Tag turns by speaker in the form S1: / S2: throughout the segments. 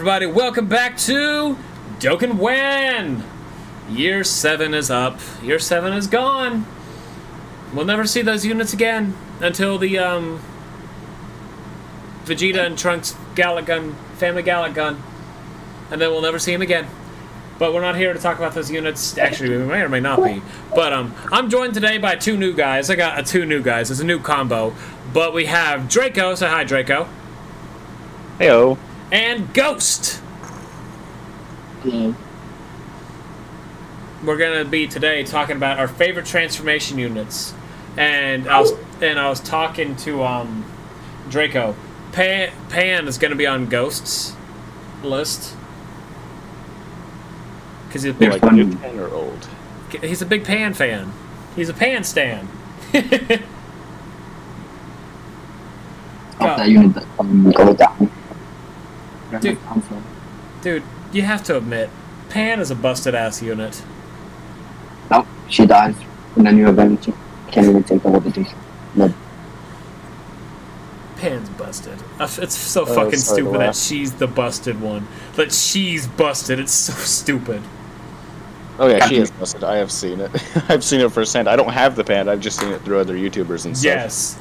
S1: everybody, welcome back to Dokkan When. Year seven is up. Year seven is gone. We'll never see those units again until the um, Vegeta and Trunks Galick Gun, Family Galick Gun, and then we'll never see him again. But we're not here to talk about those units. Actually, we may or may not be. But um, I'm joined today by two new guys. I got uh, two new guys. It's a new combo. But we have Draco. Say hi, Draco.
S2: Heyo.
S1: And Ghost.
S3: Hello.
S1: We're gonna be today talking about our favorite transformation units. And I was and I was talking to um, Draco. Pan, Pan is gonna be on Ghost's list because he's a big
S2: Like
S3: Fun.
S2: new ten or old?
S1: he's a big Pan fan. He's a Pan stan.
S3: Stop that unit that um, go down. Where
S1: Dude.
S3: did it come from?
S1: Dude, you have to admit, Pan is a busted ass unit.
S3: Nope, she dies in the new event. She can't even take the whole. No,
S1: Pan's busted. Uh, It's so
S2: Oh,
S1: fucking
S2: sorry,
S1: stupid that she's the busted one. That she's busted. It's so stupid.
S2: Oh yeah, she is busted. I have seen it. I've seen it firsthand. I don't have the pan. I've just seen it through other YouTubers and stuff.
S1: Yes.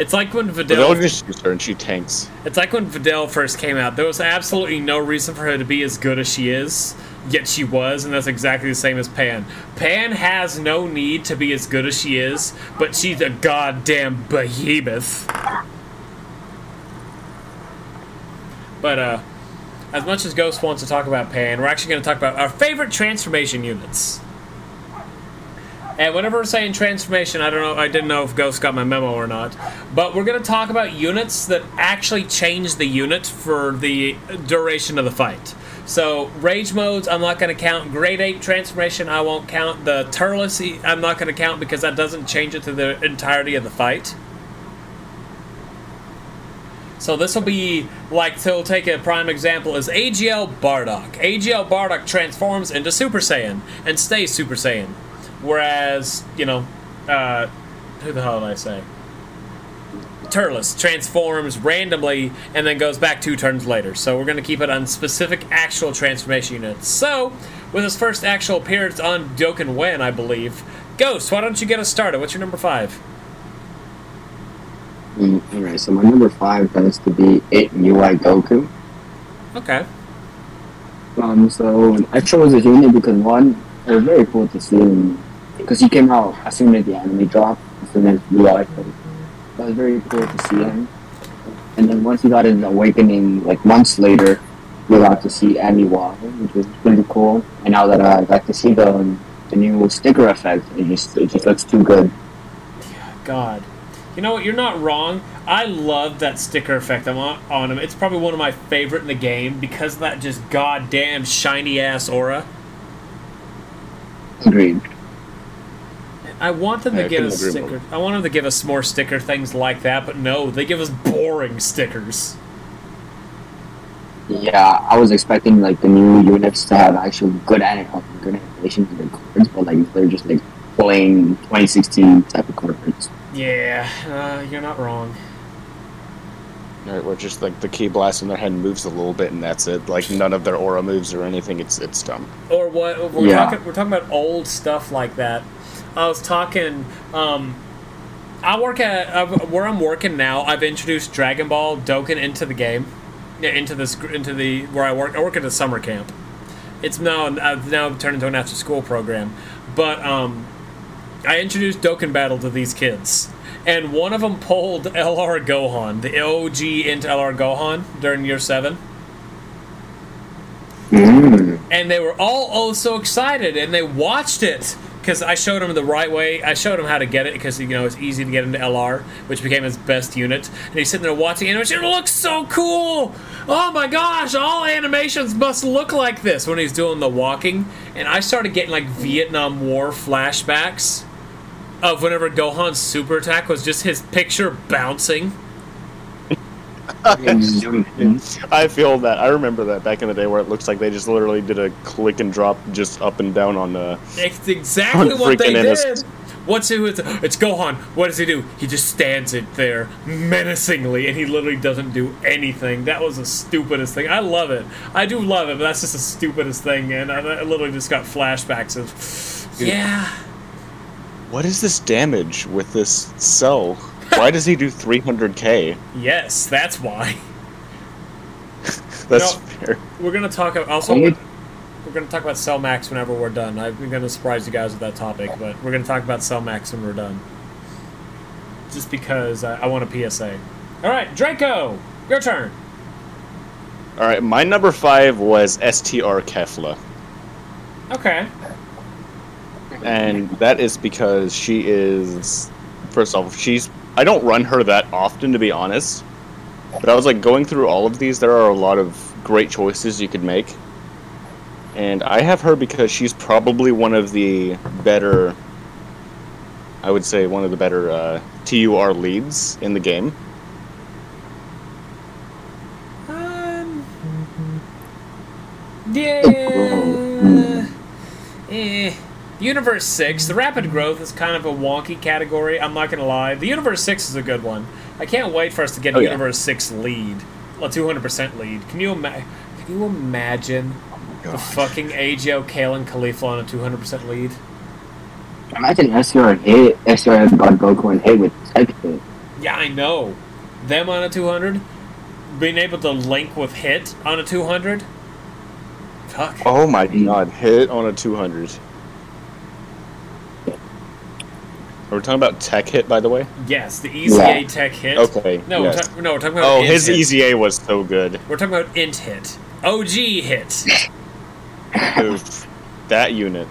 S1: It's like when
S2: But they'll
S1: Videl.
S2: just use her and she tanks.
S1: It's like when Videl first came out. There was absolutely no reason for her to be as good as she is, yet she was, and that's exactly the same as Pan. Pan has no need to be as good as she is, but she's a goddamn behemoth. But uh, as much as Ghost wants to talk about Pan, we're actually going to talk about our favorite transformation units. And whenever we're saying transformation, I don't know, I didn't know if Ghost got my memo or not. But we're going to talk about units that actually change the unit for the duration of the fight. So, rage modes, I'm not going to count. Great Ape transformation, I won't count. The Turles, I'm not going to count because that doesn't change it to the entirety of the fight. So this will be like to take a prime example is AGL Bardock. AGL Bardock transforms into Super Saiyan and stays Super Saiyan, whereas you know, uh, who the hell did I say? Turles transforms randomly and then goes back two turns later. So we're going to keep it on specific actual transformation units. So with his first actual appearance on Dokkan When, I believe. Ghost, why don't you get us started? What's your number five?
S3: Mm, Alright, so my number five has to be 8 UI Goku.
S1: Okay.
S3: Um, so I chose this unit because one, it was very cool to see him because he came out as soon as the anime dropped, as soon as UI. So it was very cool to see him. And then once he got his awakening, like months later, we got to see Amiwa, which was pretty cool. And now that I got to see the the new sticker effect, it just it just looks too good.
S1: Yeah, God. You know what? You're not wrong. I love that sticker effect on, on him. It's probably one of my favorite in the game because of that just goddamn shiny ass aura.
S3: Agreed.
S1: I want them to
S2: I
S1: give us
S2: agree more.
S1: I want them to give us more sticker things like that, but no, they give us boring stickers.
S3: Yeah, I was expecting like the new units to have actual good anim- good animation to their cards, but like they're just like plain 2016 type of cards.
S1: Yeah, uh, you're not wrong.
S2: Right, where just like the key blast in their head moves a little bit and that's it. Like none of their aura moves or anything. It's it's dumb.
S1: Or what? We're
S3: Yeah.
S1: talking. We're talking about old stuff like that. I was talking. Um, I work at uh, where I'm working now. I've introduced Dragon Ball Dokkan into the game, into this into the where I work. I work at a summer camp. It's now I've now turned into an after school program, but um, I introduced Dokkan Battle to these kids, and one of them pulled LR Gohan, the OG into LR Gohan during year seven
S3: Mm.
S1: and they were all oh so excited and they watched it because I showed him the right way. I showed him how to get it because you know it's easy to get into LR, which became his best unit. And he's sitting there watching animation. It looks so cool. Oh my gosh! All animations must look like this when he's doing the walking. And I started getting like Vietnam War flashbacks of whenever Gohan's super attack was just his picture bouncing.
S2: I feel that. I remember that back in the day where it looks like they just literally did a click and drop just up and down on uh
S1: It's exactly what they did. What's it? It's, it's Gohan. What does he do? He just stands it there menacingly, and he literally doesn't do anything. That was the stupidest thing. I love it. I do love it, but that's just the stupidest thing. And I, I literally just got flashbacks of, yeah.
S2: What is this damage with this cell? Why does he do 300k?
S1: Yes, that's why.
S2: That's
S1: No.
S2: fair.
S1: We're gonna talk also.
S3: Can you-
S1: We're gonna talk about Cell Max whenever we're done. I'm gonna surprise you guys with that topic, but we're gonna talk about Cell Max when we're done. Just because I, I want a PSA. All right, Draco, your turn.
S2: All right, my number five was STR Kefla,
S1: Okay.
S2: and that is because she is, first off, she's. I don't run her that often, to be honest. But I was like going through all of these. There are a lot of great choices you could make, and I have her because she's probably one of the better. I would say one of the better uh, TUR leads in the game.
S1: Um. Yeah. Universe 6. The rapid growth is kind of a wonky category, I'm not gonna lie. The Universe 6 is a good one. I can't wait for us to get oh, a
S2: Oh, yeah.
S1: Universe 6 lead. A 200% lead. Can you, ima- can you imagine oh the fucking AGL Kalen Khalifa on a 200% lead?
S3: Imagine SR hit, SR got Goku and hit with tech hit.
S1: Yeah, I know. Them on a 200? Being able to link with hit on a 200? Fuck.
S2: Oh my god, hit on a 200. Are we talking about tech hit, by the way?
S1: Yes, the EZA
S3: Yeah.
S1: tech hit.
S2: Okay.
S1: No,
S2: yes.
S1: we're, ta- no, we're talking about
S2: Oh,
S1: int
S2: his
S1: hit.
S2: Easy A was so good.
S1: We're talking about int hit. OG hit.
S2: Oof. that unit.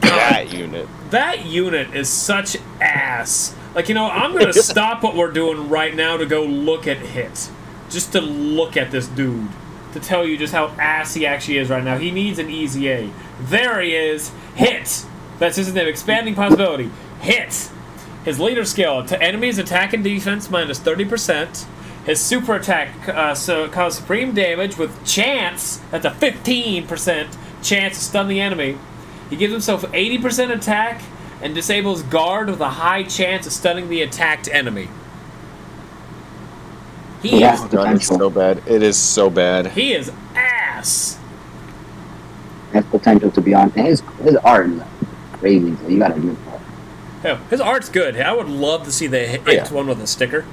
S2: That unit.
S1: That unit is such ass. Like, you know, I'm going to stop what we're doing right now to go look at hit. Just to look at this dude. To tell you just how ass he actually is right now. He needs an EZA. There he is. Hit. That's his name. Expanding possibility. Hit. His leader skill to enemies attack and defense minus 30%. His super attack uh, so cause supreme damage with chance. That's a 15% chance to stun the enemy. He gives himself 80% attack and disables guard with a high chance of stunning the attacked enemy. He
S3: Yeah.
S1: is
S2: god, it's so bad. It is so bad.
S1: he is ass.
S3: Has potential to be on. His his art is crazy, so you gotta do it.
S1: Yeah, his art's good. I would love to see the hit
S2: Oh, yeah.
S1: one with a sticker.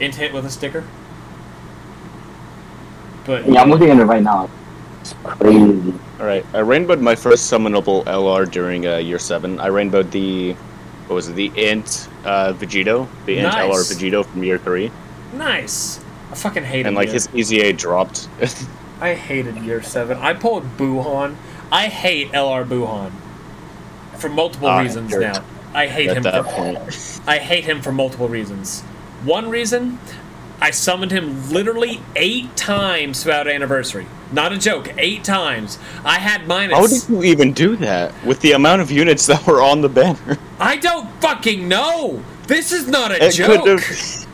S1: Int hit with a sticker. But
S3: Yeah, I'm looking at it right now. It's crazy.
S2: Alright, I rainbowed my first summonable LR during uh, year 7. I rainbowed the. What was it? The Int uh, Vegito. The Int
S1: Nice.
S2: LR Vegito from year 3.
S1: nice. I fucking hated
S2: And like
S1: year.
S2: his EZA dropped.
S1: I hated year seven. I pulled Buuhan. I hate LR Buuhan. For multiple
S2: Ah,
S1: reasons
S2: you're-
S1: now. I hate
S2: at
S1: him
S2: that
S1: for
S2: point.
S1: I hate him for multiple reasons. One reason, I summoned him literally eight times throughout anniversary. Not a joke, eight times. I had minus.
S2: How did you even do that? With the amount of units that were on the banner?
S1: I don't fucking know. This is not a
S2: It
S1: joke.
S2: could have.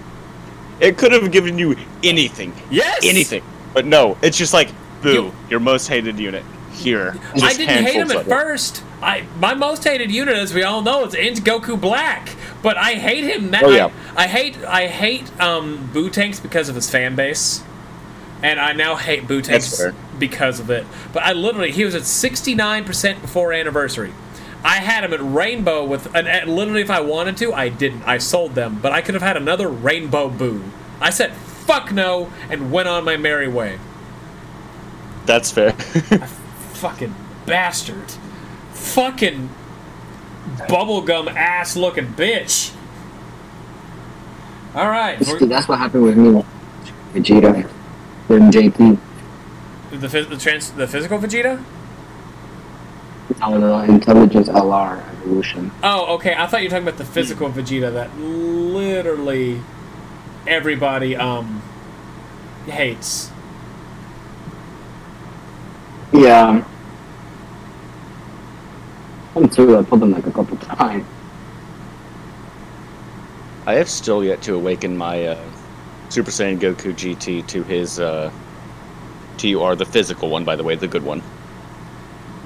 S2: It could have given you anything.
S1: Yes.
S2: Anything. But no, it's just like, boo,
S1: You-
S2: your most hated unit. Here.
S1: I didn't hate him at
S2: it.
S1: first. I my most hated unit, as we all know, is Int Goku Black. But I hate him now.
S2: Oh, yeah.
S1: I, I hate I hate um Buutenks because of his fan base. And I now hate
S2: Buutenks
S1: because of it. But I literally he was at sixty nine percent before anniversary. I had him at Rainbow with an at literally if I wanted to, I didn't. I sold them, but I could have had another Rainbow Boo. I said fuck no and went on my merry way.
S2: That's fair.
S1: Fucking bastard. Fucking bubblegum ass looking bitch. Alright,
S3: See, that's what happened with me. Vegeta. Then JP.
S1: the, the, trans- the physical Vegeta?
S3: Of Intelligence LR evolution.
S1: Oh, okay. I thought you were talking about the physical Vegeta that literally everybody um hates.
S3: Yeah. I'm too. I pulled them like a couple times.
S2: I have still yet to awaken my uh, Super Saiyan Goku GT to his uh, TUR, the physical one, by the way, the good one.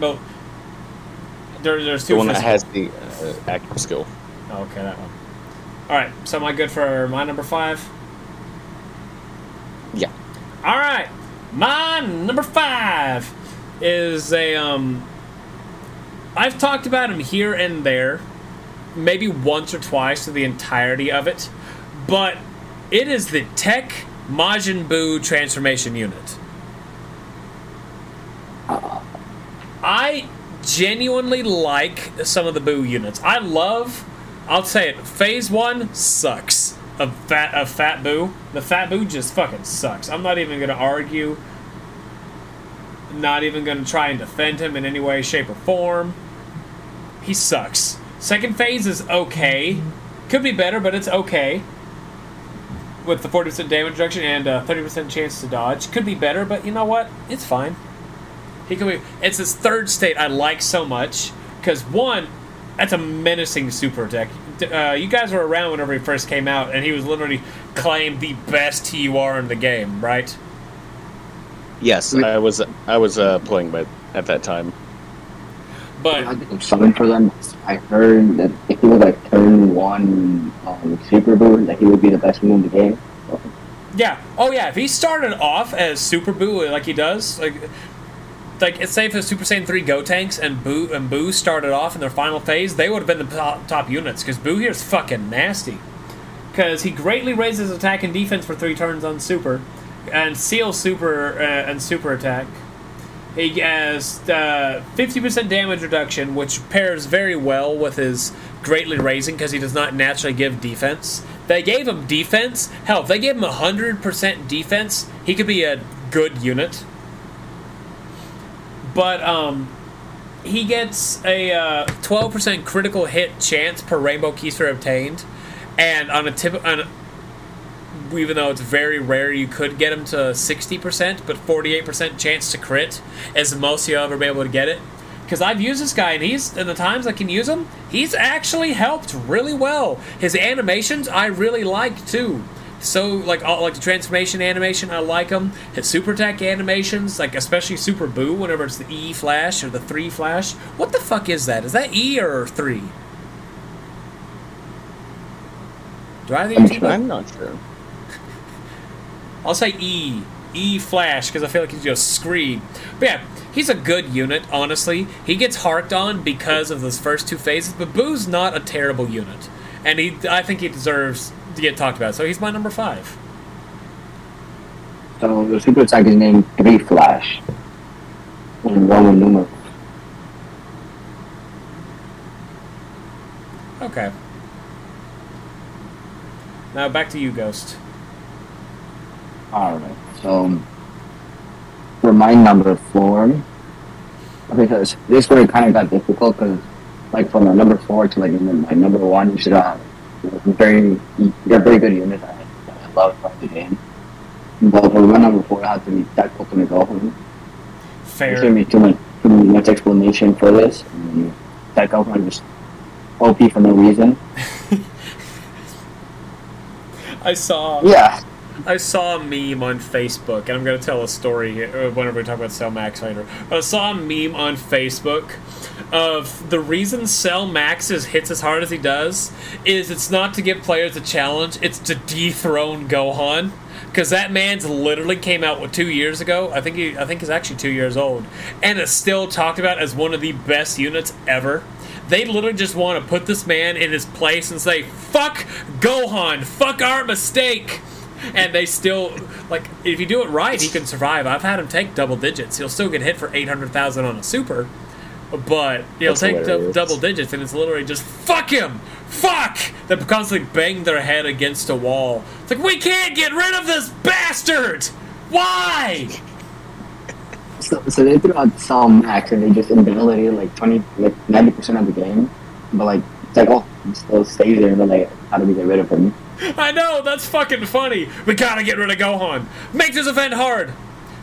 S1: Well, there, there's two.
S2: The
S1: two
S2: one that has the uh, active skill.
S1: Oh, okay, that one. All right, so am I good for my number five?
S2: Yeah.
S1: All right, my number five is a um. I've talked about him here and there, maybe once or twice to the entirety of it, but it is the Tech Majin Buu transformation unit. I genuinely like some of the Boo units. I love, I'll say it, Phase One sucks of Fat of Fat Boo. The Fat Boo just fucking sucks. I'm not even gonna argue. Not even gonna try and defend him in any way, shape, or form. He sucks. Second phase is okay. Could be better, but it's okay. With the 40% damage reduction and uh, 30% chance to dodge. Could be better, but you know what? It's fine. He could be. It's his third state I like so much because one, that's a menacing super deck. Uh, you guys were around whenever he first came out, and he was literally claimed the best TUR in the game, right?
S2: Yes, I was I was uh, playing by at that time.
S1: But
S3: I think something for them. I heard that if he was like turn one um, super boo, that he would be the best move in the game.
S1: yeah, oh yeah, if he started off as Super Boo like he does, like like it's safe as Super Saiyan three Gotenks and Boo and Boo started off in their final phase, they would have been the top, top units because Boo here's fucking nasty. Because he greatly raises attack and defense for three turns on Super, and Seal Super uh, and Super attack. He has uh, 50% damage reduction, which pairs very well with his greatly raising because he does not naturally give defense. They gave him defense. Hell, if they gave him 100% defense, he could be a good unit. But um, he gets a uh, 12% critical hit chance per Rainbow Ki Sphere obtained, and on a tip, on a, even though it's very rare, you could get him to 60%, but 48% chance to crit is the most you'll ever be able to get it. Because I've used this guy, and he's in the times I can use him, he's actually helped really well. His animations I really like too. So like all, like the transformation animation, I like them. His super attack animations, like especially Super Boo, whenever it's the E flash or the three flash. What the fuck is that? Is that E or three? Do I think?
S2: I'm not sure.
S1: I'll say E. E flash because I feel like he's just scream. But yeah, he's a good unit, honestly. He gets harked on because of those first two phases, but Boo's not a terrible unit. And he I think he deserves to get talked about. So he's my number five.
S3: So the super attack is named Three Flash. In Roman numerals.
S1: Okay. Now back to you, Ghost.
S3: Alright, so for my number four, because this one it kind of got difficult because, like, from my number four to like my number one, you should have very, you're very good unit. I, I love playing the game. But for my number four, it had to be that Ultimate Gohan. There's gonna
S1: Fair.
S3: be too much, too much explanation for this. And that Gohan just OP for no reason.
S1: I saw
S3: Yeah,
S1: I saw a meme on Facebook, and I'm going to tell a story uh, whenever we talk about Cell Max later. But I saw a meme on Facebook of the reason Cell Max is, hits as hard as he does is it's not to give players a challenge, it's to dethrone Gohan. Because that man's literally came out what, two years ago. I think he, I think he's actually two years old, and is still talked about as one of the best units ever. They literally just want to put this man in his place and say, "Fuck Gohan, fuck our mistake." And they still like if you do it right he can survive i've had him take double digits he'll still get hit for 800000 on a super but he'll
S2: That's
S1: take dou-
S2: hilarious.
S1: double digits and it's literally just fuck him fuck they constantly bang their head against a wall it's like we can't get rid of this bastard why
S3: So, so they threw out Cell Max and they just invalidated like twenty, like ninety percent of the game. But like, it's like, oh, he still stays there. But like, how do we get rid of him?
S1: I know that's fucking funny we gotta get rid of gohan make this event hard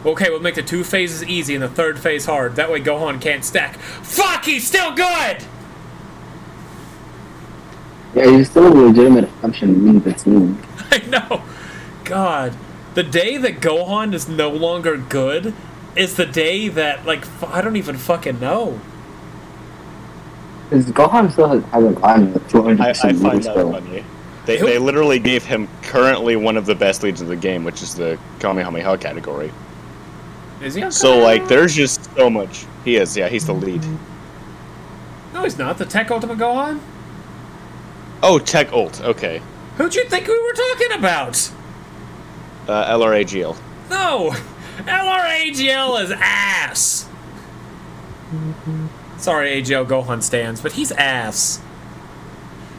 S1: okay we'll make the two phases easy and the third phase hard that way gohan can't stack fuck he's still good
S3: Yeah, he's still a legitimate option in the team.
S1: I know. God, the day that Gohan is no longer good is the day that like f- I don't even fucking know.
S3: Because Gohan still has, hasn't gotten the 200
S2: I, I
S3: percent
S2: find
S3: lead
S2: that
S3: still.
S2: funny. They, they literally gave him currently one of the best leads in the game, which is the Kamehameha category.
S1: Is he
S2: So like, there's just so much. He is, yeah, he's the lead.
S1: No, he's not. The Tech Ultimate Gohan?
S2: Oh, Tech Ult. Okay,
S1: Who'd you think we were talking about?
S2: uh, LRAGL.
S1: No! LRAGL is ass! Sorry, AGL Gohan stands, but he's ass.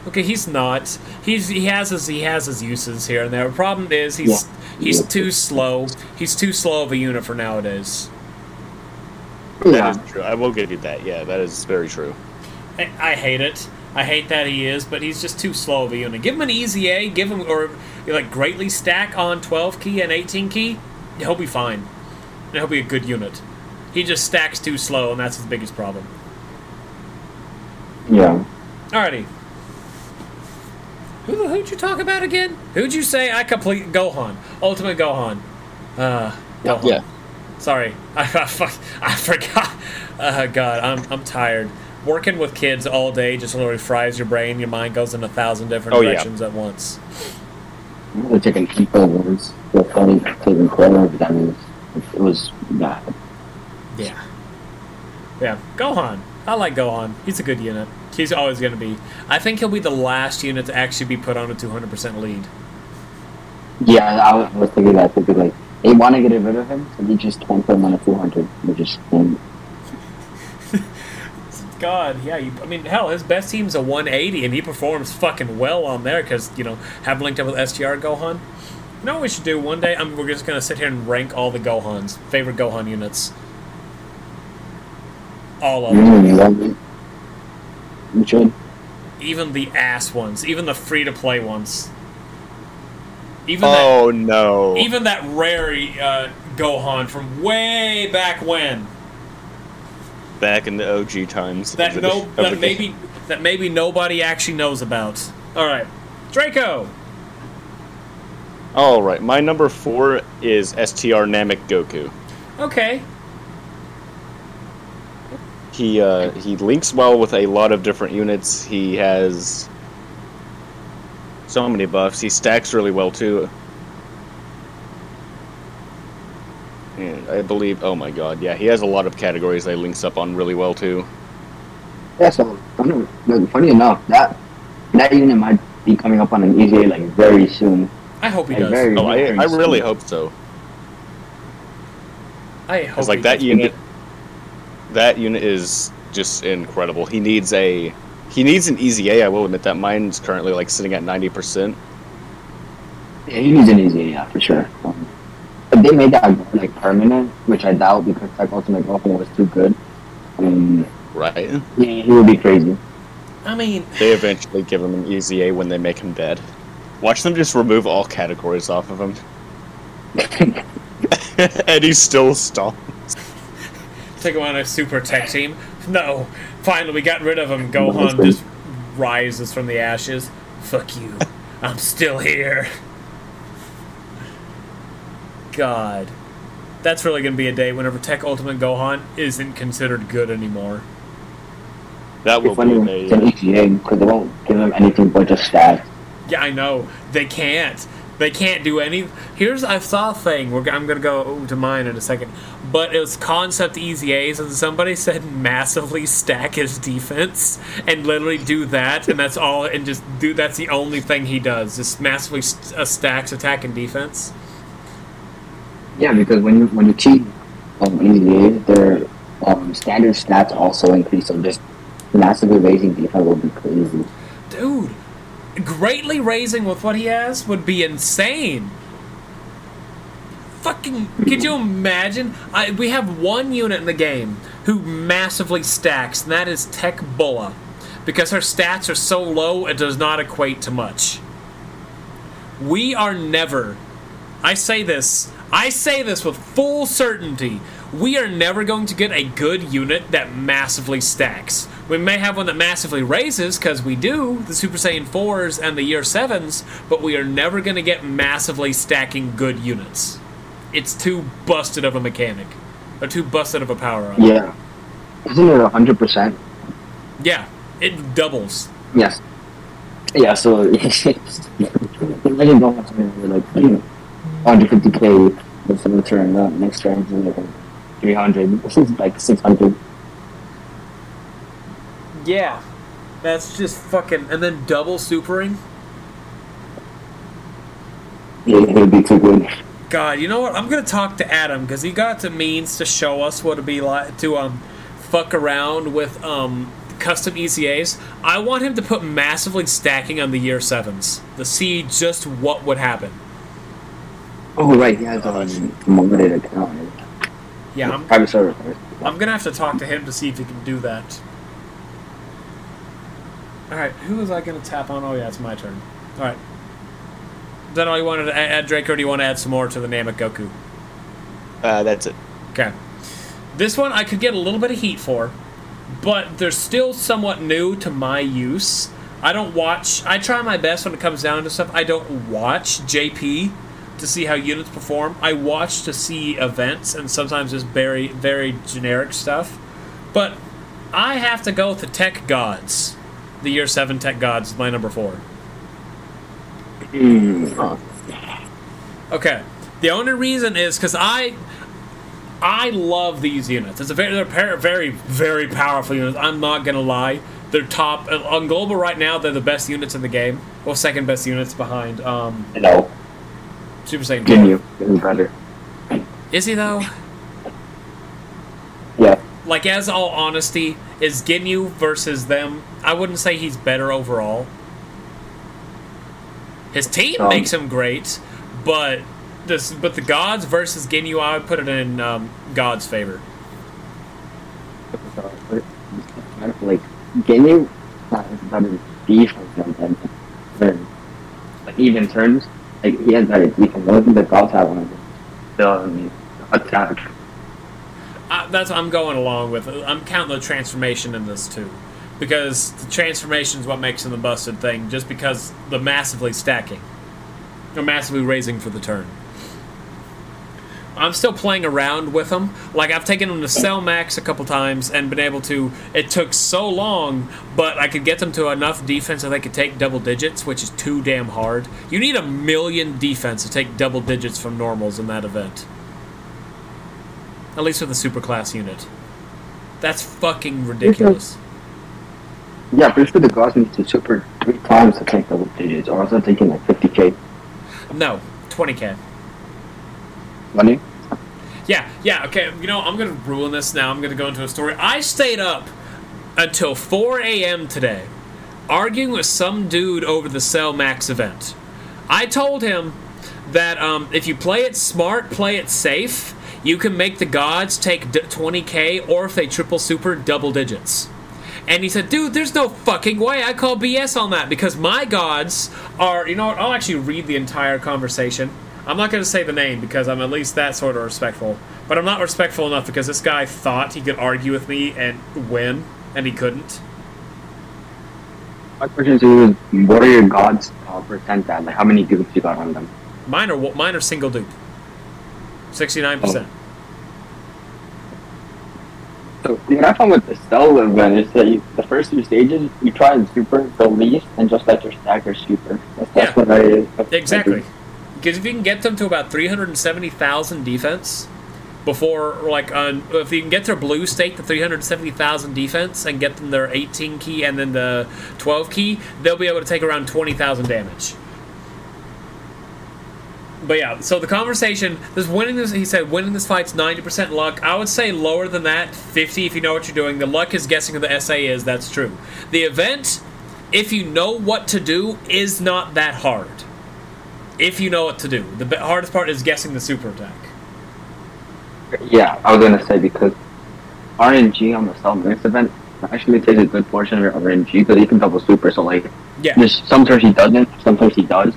S1: Okay, he's not. He's he has his he has his uses here and there. The problem is he's he's
S3: Yeah.
S1: too slow. He's too slow of a unit for nowadays.
S2: That
S3: Yeah.
S2: is true. I will give you that. Yeah, that is very true.
S1: I, I hate it. I hate that he is, but he's just too slow of a unit. Give him an EZA, give him or like greatly stack on 12 ki and 18 ki. He'll be fine. And he'll be a good unit. He just stacks too slow, and that's his biggest problem.
S3: Yeah.
S1: Alrighty. Who the who'd you talk about again? Who'd you say I complete Gohan? Ultimate Gohan. Uh Gohan.
S2: Yeah.
S1: Sorry. I, I, fuck, I forgot. Uh, God, I'm, I'm tired. Working with kids all day just literally fries your brain. Your mind goes in a thousand different
S2: Oh, yeah.
S1: directions at once.
S3: I'm gonna take an eco once. The funny taking corner, but that means it was bad.
S1: Yeah. Yeah. Gohan. I like Gohan. He's a good unit. He's always going to be. I think he'll be the last unit to actually be put on a 200% lead.
S3: Yeah, I was, I was thinking that because like they want to get rid of him, so they just can't put him on a 200. They just.
S1: God, yeah. You, I mean, hell, his best team's a 180, and he performs fucking well on there because you know have linked up with STR Gohan. You know what we should do one day? I'm, we're just gonna sit here and rank all the Gohans, favorite Gohan units, all of them,
S3: Mm, you? You should.
S1: even the ass ones, even the free to play ones, even that,
S2: Oh no.
S1: even that rare uh, Gohan from way back when.
S2: Back in the OG times.
S1: that
S2: of the-
S1: no that maybe
S2: game.
S1: that maybe nobody actually knows about. All right, Draco.
S2: All right, my number four is STR Namek Goku.
S1: Okay.
S2: He uh, he links well with a lot of different units. He has so many buffs. He stacks really well too. And I believe, oh my god, yeah, he has a lot of categories that he links up on really well too.
S3: Yeah, so funny, enough, that that unit might be coming up on an EZA like very soon.
S1: I hope he
S3: Like,
S1: does.
S3: very-
S2: Oh, I, I
S3: soon.
S2: really hope so.
S1: I hope
S2: Because like
S1: he
S2: that
S1: does.
S2: unit, that unit is just incredible. He needs a he needs an EZA. I will admit that mine's currently like sitting at ninety percent.
S3: Yeah, he needs an EZA, yeah, for sure. Um, but they made that like permanent, which I doubt because like Ultimate Gohan was too good. Um,
S2: Right?
S3: he, he would be crazy.
S1: I mean,
S2: They eventually give him an EZA when they make him dead. Watch them just remove all categories off of him, and he's still stalling.
S1: Take him on a super tech team. No, finally we got rid of him. Gohan just rises from the ashes. Fuck you. I'm still here. God. That's really going to be a day whenever Tech Ultimate Gohan isn't considered good anymore.
S2: That will
S3: It's funny
S2: be
S3: when
S2: a.
S3: it's an EZA because they won't give him anything but just stats.
S1: Yeah, I know. They can't. They can't do any. Here's I saw a thing. We're, I'm gonna go to mine in a second, but it was concept EZAs, and somebody said massively stack his defense and literally do that, and that's all, and just do. That's the only thing he does. Just massively st- uh, stacks attack and defense.
S3: Yeah, because when you when you cheat um, EZA, their um, standard stats also increase. So just massively raising defense will be crazy.
S1: Dude, greatly raising with what he has would be insane. Fucking, could you imagine? I, we have one unit in the game who massively stacks, and that is Tech Bulla. Because her stats are so low, it does not equate to much. We are never, I say this, I say this with full certainty, we are never going to get a good unit that massively stacks. We may have one that massively raises, because we do, the Super Saiyan 4s and the Year 7s, but we are never going to get massively stacking good units. It's too busted of a mechanic. Or too busted of a power up.
S3: Yeah, isn't it hundred percent?
S1: Yeah, It doubles.
S3: Yes. Yeah, so imagine going like you know, 150k with the turn uh, next turn 300. This is like 600.
S1: Yeah. That's just fucking. And then double supering.
S3: Yeah, it would be too good.
S1: God, you know what? I'm gonna talk to Adam because he got the means to show us what it'd be like to um fuck around with um custom EZAs. I want him to put massively stacking on the year sevens to see just what would happen.
S3: Oh right, he has a um, modded account.
S1: Yeah, I'm,
S3: private server.
S1: I'm gonna have to talk to him to see if he can do that. All right, who was I gonna tap on? Oh yeah, it's my turn. All right. Is that all you wanted to add, add, Drake, or do you want to add some more to the Namek Goku?
S2: Uh, that's it.
S1: Okay. This one I could get a little bit of heat for, but they're still somewhat new to my use. I don't watch. I try my best when it comes down to stuff. I don't watch JP to see how units perform. I watch to see events and sometimes just very, very generic stuff. But I have to go with the Tech Gods. The Year 7 Tech Gods my number 4.
S3: Hmm.
S1: Okay. The only reason is because I I love these units. It's a very they're very very powerful units. I'm not gonna lie. They're top on global right now. They're the best units in the game. Well, second best units behind um,
S3: No,
S1: Super Saiyan.
S3: can
S1: 4.
S3: you? Is better.
S1: Is he though?
S3: Yeah.
S1: Like, as all honesty, is Ginyu versus them? I wouldn't say he's better overall. His team
S3: Um,
S1: makes him great, but this but the gods versus Ginyu, I would put it in um, God's favor.
S3: Like, Ginyu has better defense than him. Like, even turns, like, he has better defense. I don't the gods have one of them. The um, attack.
S1: Uh, that's what I'm going along with. I'm counting the transformation in this too, because the transformation is what makes him the busted thing. Just because the massively stacking, or massively raising for the turn. I'm still playing around with them. Like I've taken them to cell max a couple times and been able to. It took so long, but I could get them to enough defense that they could take double digits, which is too damn hard. You need a million defense to take double digits from normals in that event. At least with a superclass unit. That's fucking ridiculous.
S3: Yeah, pretty sure the gods need to super three times to take double digits, or else they're taking like 50k
S1: No, 20k.
S3: money.
S1: Yeah, yeah, okay. You know, I'm gonna ruin this now. I'm gonna go into a story. I stayed up until 4 a.m. today, arguing with some dude over the Cell Max event. I told him that um, if you play it smart, play it safe, you can make the gods take 20k, or if they triple super, double digits. And he said, dude, there's no fucking way. I call BS on that because my gods are. You know what? I'll actually read the entire conversation. I'm not going to say the name because I'm at least that sort of respectful. But I'm not respectful enough because this guy thought he could argue with me and win, and he couldn't.
S3: My question to you is, what are your gods uh, percent at? Like, how many dupes you got on them?
S1: Mine are, what? mine are single dupe. 69%.
S3: So what I found with the cell event is that you, the first two stages, you try and super the least, and just let your stacker super. That's, that's
S1: Yeah.
S3: what I that's
S1: Exactly. Because if you can get them to about 370,000 defense before, like, uh, if you can get their blue state to 370,000 defense and get them their 18 ki and then the 12 ki, they'll be able to take around 20,000 damage. But yeah, so the conversation, this winning this, he said, winning this fight's 90% luck. I would say lower than that, 50 if you know what you're doing. The luck is guessing who the SA is, that's true. The event, if you know what to do, is not that hard if you know what to do. The hardest part is guessing the super attack.
S3: Yeah, I was gonna say because RNG on the cell max event actually takes a good portion of your RNG because he can double super. So like,
S1: Yeah,
S3: there's sometimes he doesn't, sometimes he does.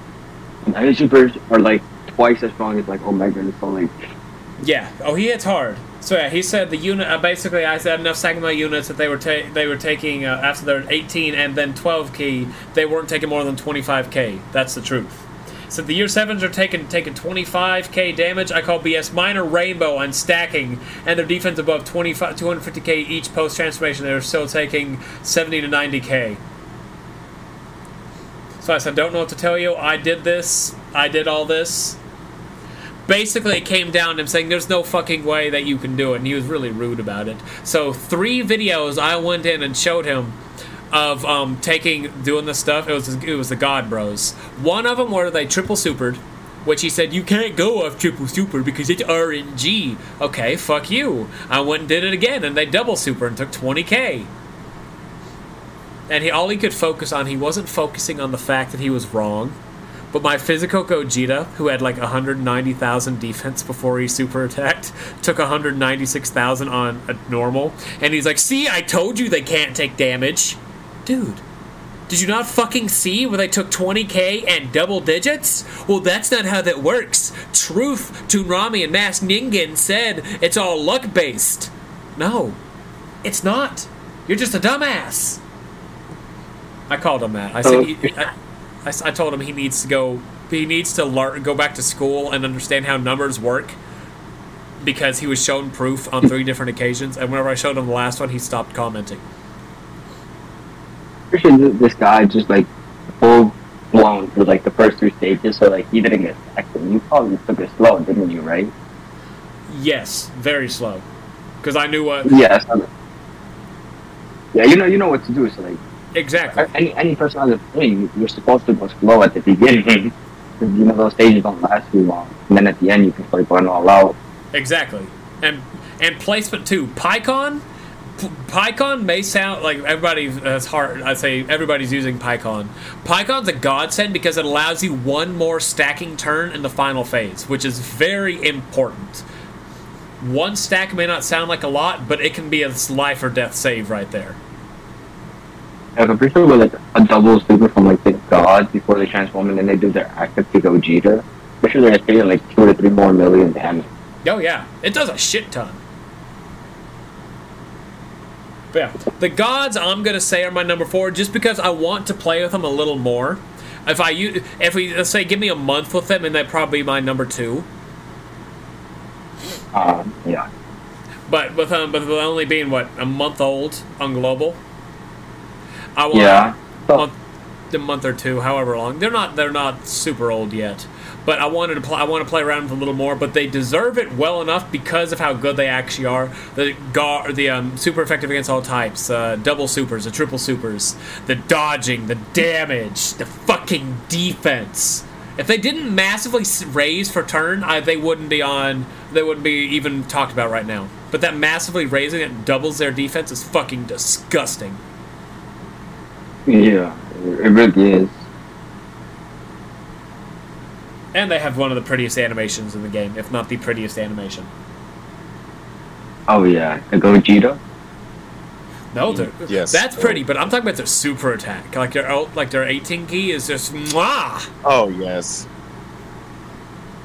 S3: And his supers are like twice as strong as like Omega. So like,
S1: yeah. Oh, he hits hard. So yeah, he said the unit. Uh, basically, I said enough Sagma units that they were ta- they were taking uh, after their 18 and then 12 ki. They weren't taking more than 25k. That's the truth. So the year sevens are taking taking 25k damage. I call BS. minor rainbow on stacking, and their defense above 25 250k each post transformation. They're still taking 70 to 90k. So I said, don't know what to tell you. I did this. I did all this. Basically, it came down to him saying, "There's no fucking way that you can do it," and he was really rude about it. So three videos I went in and showed him of um, taking doing this stuff. It was it was the God Bros. One of them where they triple supered, which he said you can't go off triple super because it's RNG. Okay, fuck you. I went and did it again, and they double super and took 20k. And he all he could focus on, he wasn't focusing on the fact that he was wrong. But my physical Gogeta, who had like 190,000 defense before he super attacked, took 196,000 on a normal. And he's like, See, I told you they can't take damage. Dude, did you not fucking see where they took 20k and double digits? Well, that's not how that works. Truth, Toonami and Mask Ningen said it's all luck based. No, it's not. You're just a dumbass. I called him that. I said, he, I, I, I told him he needs to go. He needs to learn, go back to school and understand how numbers work. Because he was shown proof on three different occasions, and whenever I showed him the last one, he stopped commenting.
S3: This guy just like full blown through like the first three stages, so like he didn't get and You probably took it slow, didn't you? Right?
S1: Yes, very slow. Because I knew what
S3: Yes. Yeah, you know, you know what to do. So like,
S1: exactly.
S3: any any person on the thing, you're supposed to go slow at the beginning. 'Cause, you know those stages don't last too long, and then at the end you can start going all out.
S1: Exactly. And and placement too. Pikkon Pikkon may sound like everybody has hard. I say everybody's using Pikkon. Pikkon's a godsend because it allows you one more stacking turn in the final phase, which is very important. One stack may not sound like a lot, but it can be a life or death save right there.
S3: Like, I'm pretty sure with like a double super from like the gods before they transform and then they do their active to Gogeta. I'm sure they're getting like two to three more million damage.
S1: Oh yeah, it does a shit ton. But yeah, the gods I'm gonna say are my number four, just because I want to play with them a little more. If I use, if we let's say give me a month with them, and they'd probably be my number two.
S3: Um, yeah.
S1: But with um, but with only being what a month old on global, I want
S3: Yeah.
S1: a month, a month or two, however long. They're not they're not super old yet, but I wanted to play. I want to play around with a little more. But they deserve it well enough because of how good they actually are. The gar, the um, super effective against all types, uh, double supers, the triple supers, the dodging, the damage, the fucking defense. If they didn't massively raise for turn, I, they wouldn't be on. They wouldn't be even talked about right now. But that massively raising it doubles their defense is fucking disgusting.
S3: Yeah. It really is.
S1: And they have one of the prettiest animations in the game, if not the prettiest animation.
S3: Oh yeah. The Gogeta.
S1: No, they're-
S2: Yes.
S1: that's pretty, but I'm talking about their super attack. Like their oh, like their 18 ki is just mwah.
S2: Oh yes.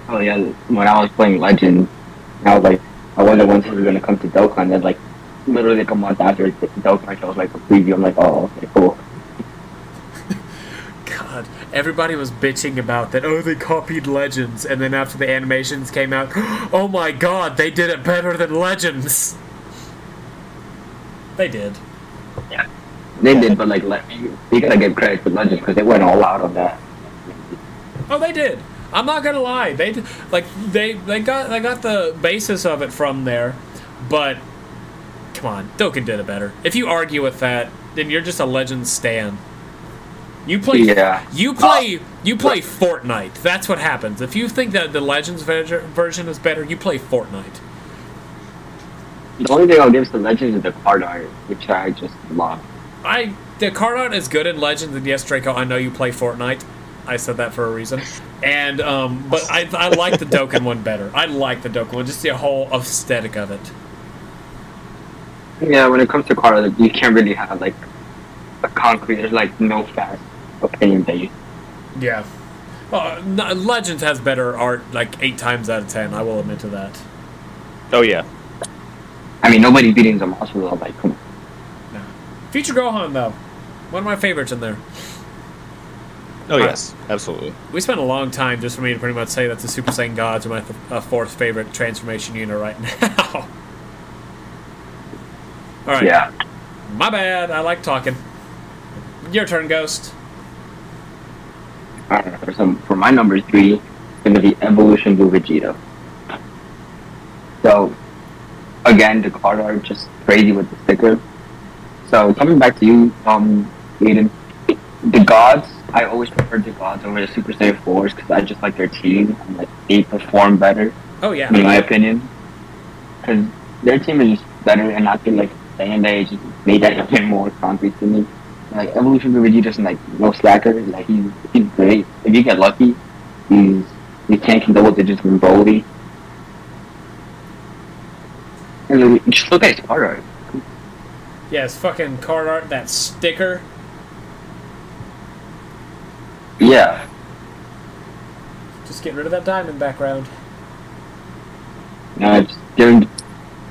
S3: Oh yeah. When I was playing Legends, I was like, I wonder when this is gonna come to Dokkan. Then like, literally like a month after Dokkan shows like a preview, I'm like, oh okay, cool.
S1: God, everybody was bitching about that. Oh, they copied Legends, and then after the animations came out, oh my God, they did it better than Legends. They did.
S3: Yeah, they did, but like, let me, you gotta give credit to Legends because they went all out on that.
S1: Oh, they did. I'm not gonna lie. They did, like they they got they got the basis of it from there, but come on, Dokkan did it better. If you argue with that, then you're just a Legends stan. You play
S3: Yeah.
S1: you play you play Fortnite. That's what happens. If you think that the Legends version is better, you play Fortnite.
S3: The only thing I'll give to Legends is the card art, which I just love.
S1: I the card art is good in Legends, and yes, Draco, I know you play Fortnite. I said that for a reason. And um, but I I like the Dokkan one better. I like the Dokkan one, just the whole aesthetic of it.
S3: Yeah, when it comes to card art, you can't really have like a concrete. There's like no fast opinion base.
S1: Yeah. Uh, n- Legends has better art like eight times out of ten. I will admit to that.
S2: Oh yeah.
S3: I mean, nobody beating Zamasu like come on.
S1: Future Gohan though, one of my favorites in there.
S2: Oh yes, absolutely.
S1: We spent a long time just for me to pretty much say that the Super Saiyan Gods are my th- uh, fourth favorite transformation unit right now. All right.
S3: Yeah.
S1: My bad. I like talking. Your turn, Ghost.
S3: Alright, for some for my number three, it's gonna be Evolution Blue Vegeta. So again, the card art just crazy with the sticker. So coming back to you, um, Aiden, the gods. I always preferred the gods over the Super Saiyan 4s because I just like their team and like they perform better
S1: Oh yeah.
S3: in my opinion. Because their team is just better, and I feel like Saiyan Day just made that a bit more concrete to me. Like Evolution Blue Vegeta's like no slacker. Like he's he's great. If you get lucky, he's he tanking double digits from Broly. And look- just look at his card art.
S1: Yeah, it's fucking card art. That sticker.
S3: Yeah,
S1: Just get rid of that diamond background.
S3: know, it's doing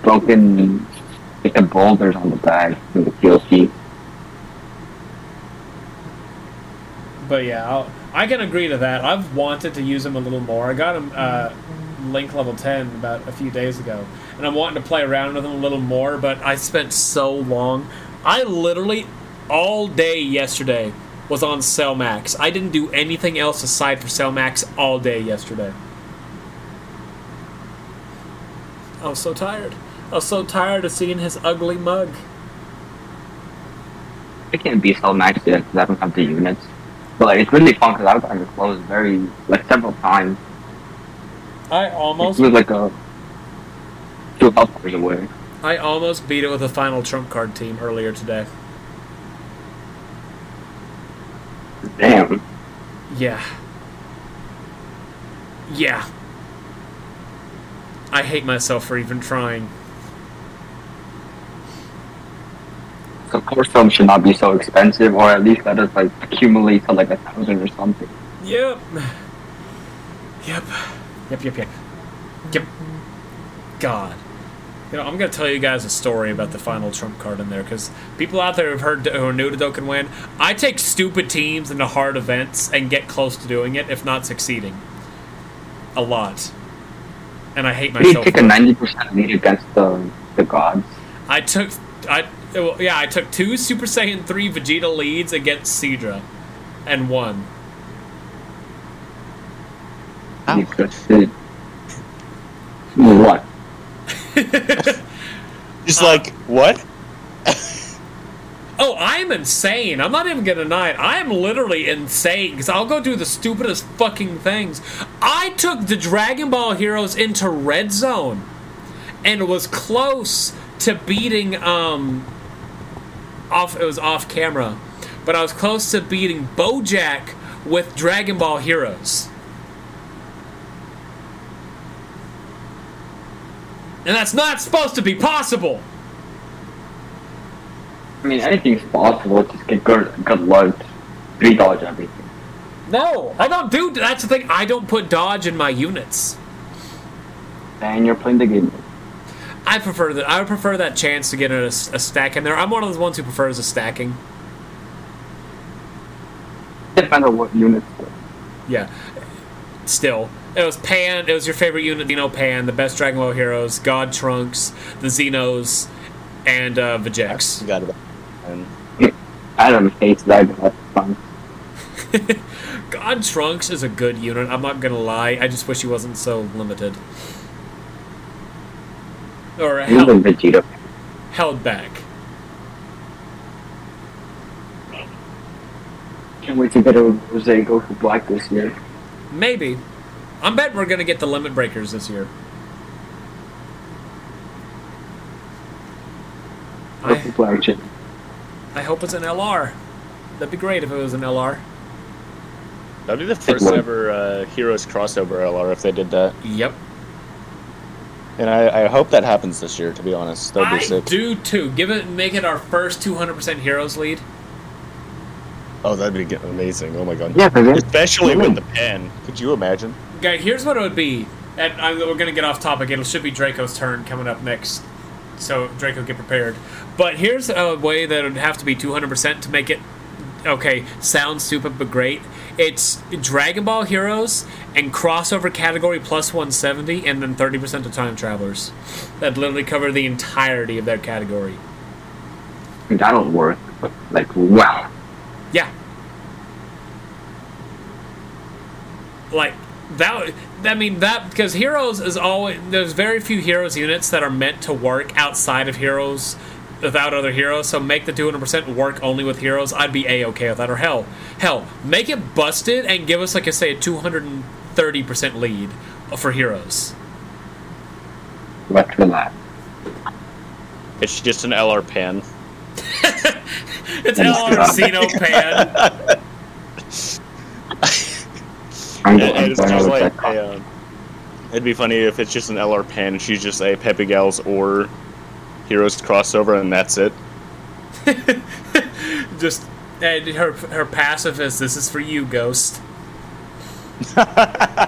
S3: broken like the boulders on the back from the PLC.
S1: But yeah, I'll, I can agree to that. I've wanted to use him a little more. I got him uh, Link level 10 about a few days ago, and I'm wanting to play around with him a little more, but I spent so long. I literally, all day yesterday, was on Cell Max. I didn't do anything else aside for Cell Max all day yesterday. I was so tired. I was so tired of seeing his ugly mug.
S3: I can't be so maxed yet because I don't have the units. But like, it's really fun because I've gotten close very like several times.
S1: I almost It
S3: was like a two bars away.
S1: I almost beat it with a final trump card team earlier today.
S3: Damn.
S1: Yeah. Yeah. I hate myself for even trying.
S3: So core film should not be so expensive, or at least let us like accumulate to like a thousand or something.
S1: Yep. Yep. Yep, yep, yep. Yep. God. You know, I'm gonna tell you guys a story about the final trump card in there, because people out there who've heard who are new to Dokkan When, I take stupid teams into hard events and get close to doing it, if not succeeding. A lot. And I hate
S3: How do you take a ninety percent lead against the the gods?
S1: I took I well, yeah, I took two Super Saiyan 3 Vegeta leads against Sidra and won.
S2: Ow.
S3: Because it, what?
S2: Just
S1: Uh,
S2: like what?
S1: Oh, I'm insane. I'm not even gonna deny it. I am literally insane because I'll go do the stupidest fucking things. I took the Dragon Ball heroes into Red Zone and was close to beating um off it was off camera. But I was close to beating Bojack with Dragon Ball heroes. And that's not supposed to be possible.
S3: I mean, anything's possible. Just get good good luck. Three dodge everything.
S1: No, I don't do. That's the thing. I don't put dodge in my units.
S3: And you're playing the game.
S1: I prefer that. I would prefer that chance to get a, a stack in there. I'm one of those ones who prefers a stacking.
S3: Depends on what units.
S1: Yeah. Still, it was Pan. It was your favorite unit, Xeno Pan, the best Dragon Ball heroes, God Trunks, the Xenos, and uh, Vegeks.
S2: Forgot about. And
S3: Adam hates that guy. Fun.
S1: God Trunks is a good unit. I'm not gonna lie. I just wish he wasn't so limited. Or
S3: Even
S1: held,
S3: Vegeta.
S1: held back.
S3: Can't wait to get a Rosé Goku Black this year.
S1: Maybe. I'm betting we're gonna get the limit breakers this year.
S3: Goku
S1: I,
S3: Black shit.
S1: I hope it's an LR. That'd be great if it was an LR.
S2: that'd be the first ever uh, Heroes crossover LR if they did that.
S1: Yep.
S2: And I, I hope that happens this year. To be honest, that'd be
S1: I
S2: sick.
S1: do too. Give it, make it our first 200% heroes lead.
S2: Oh, that'd be amazing. Oh my god.
S3: Yeah, but then
S2: Especially with the pen. Could you imagine?
S1: Guy, here's what it would be. And I, we're gonna get off topic. It should be Draco's turn coming up next. So Draco, get prepared. But here's a way that it would have to be 200% to make it okay. sounds stupid but great. It's Dragon Ball Heroes and crossover category plus 170, and then 30% of time travelers. That literally cover the entirety of their category.
S3: That'll work. Like, wow.
S1: Yeah. Like that. I mean that because heroes is always there's very few heroes units that are meant to work outside of heroes without other heroes. So make the 200% work only with heroes. I'd be a okay with that. Or hell, hell, make it busted and give us like I say a 230% lead for heroes.
S3: What's for that?
S2: It's just an LR pan.
S1: It's
S3: my
S1: LR
S3: God.
S1: Xeno Pan.
S3: I'm
S2: And,
S3: going
S2: and it's just like a, uh, it'd be funny if it's just an LR pan and she's just a Pepe Gals or Heroes crossover and that's it.
S1: Just and her her passive is this is for you, Ghost.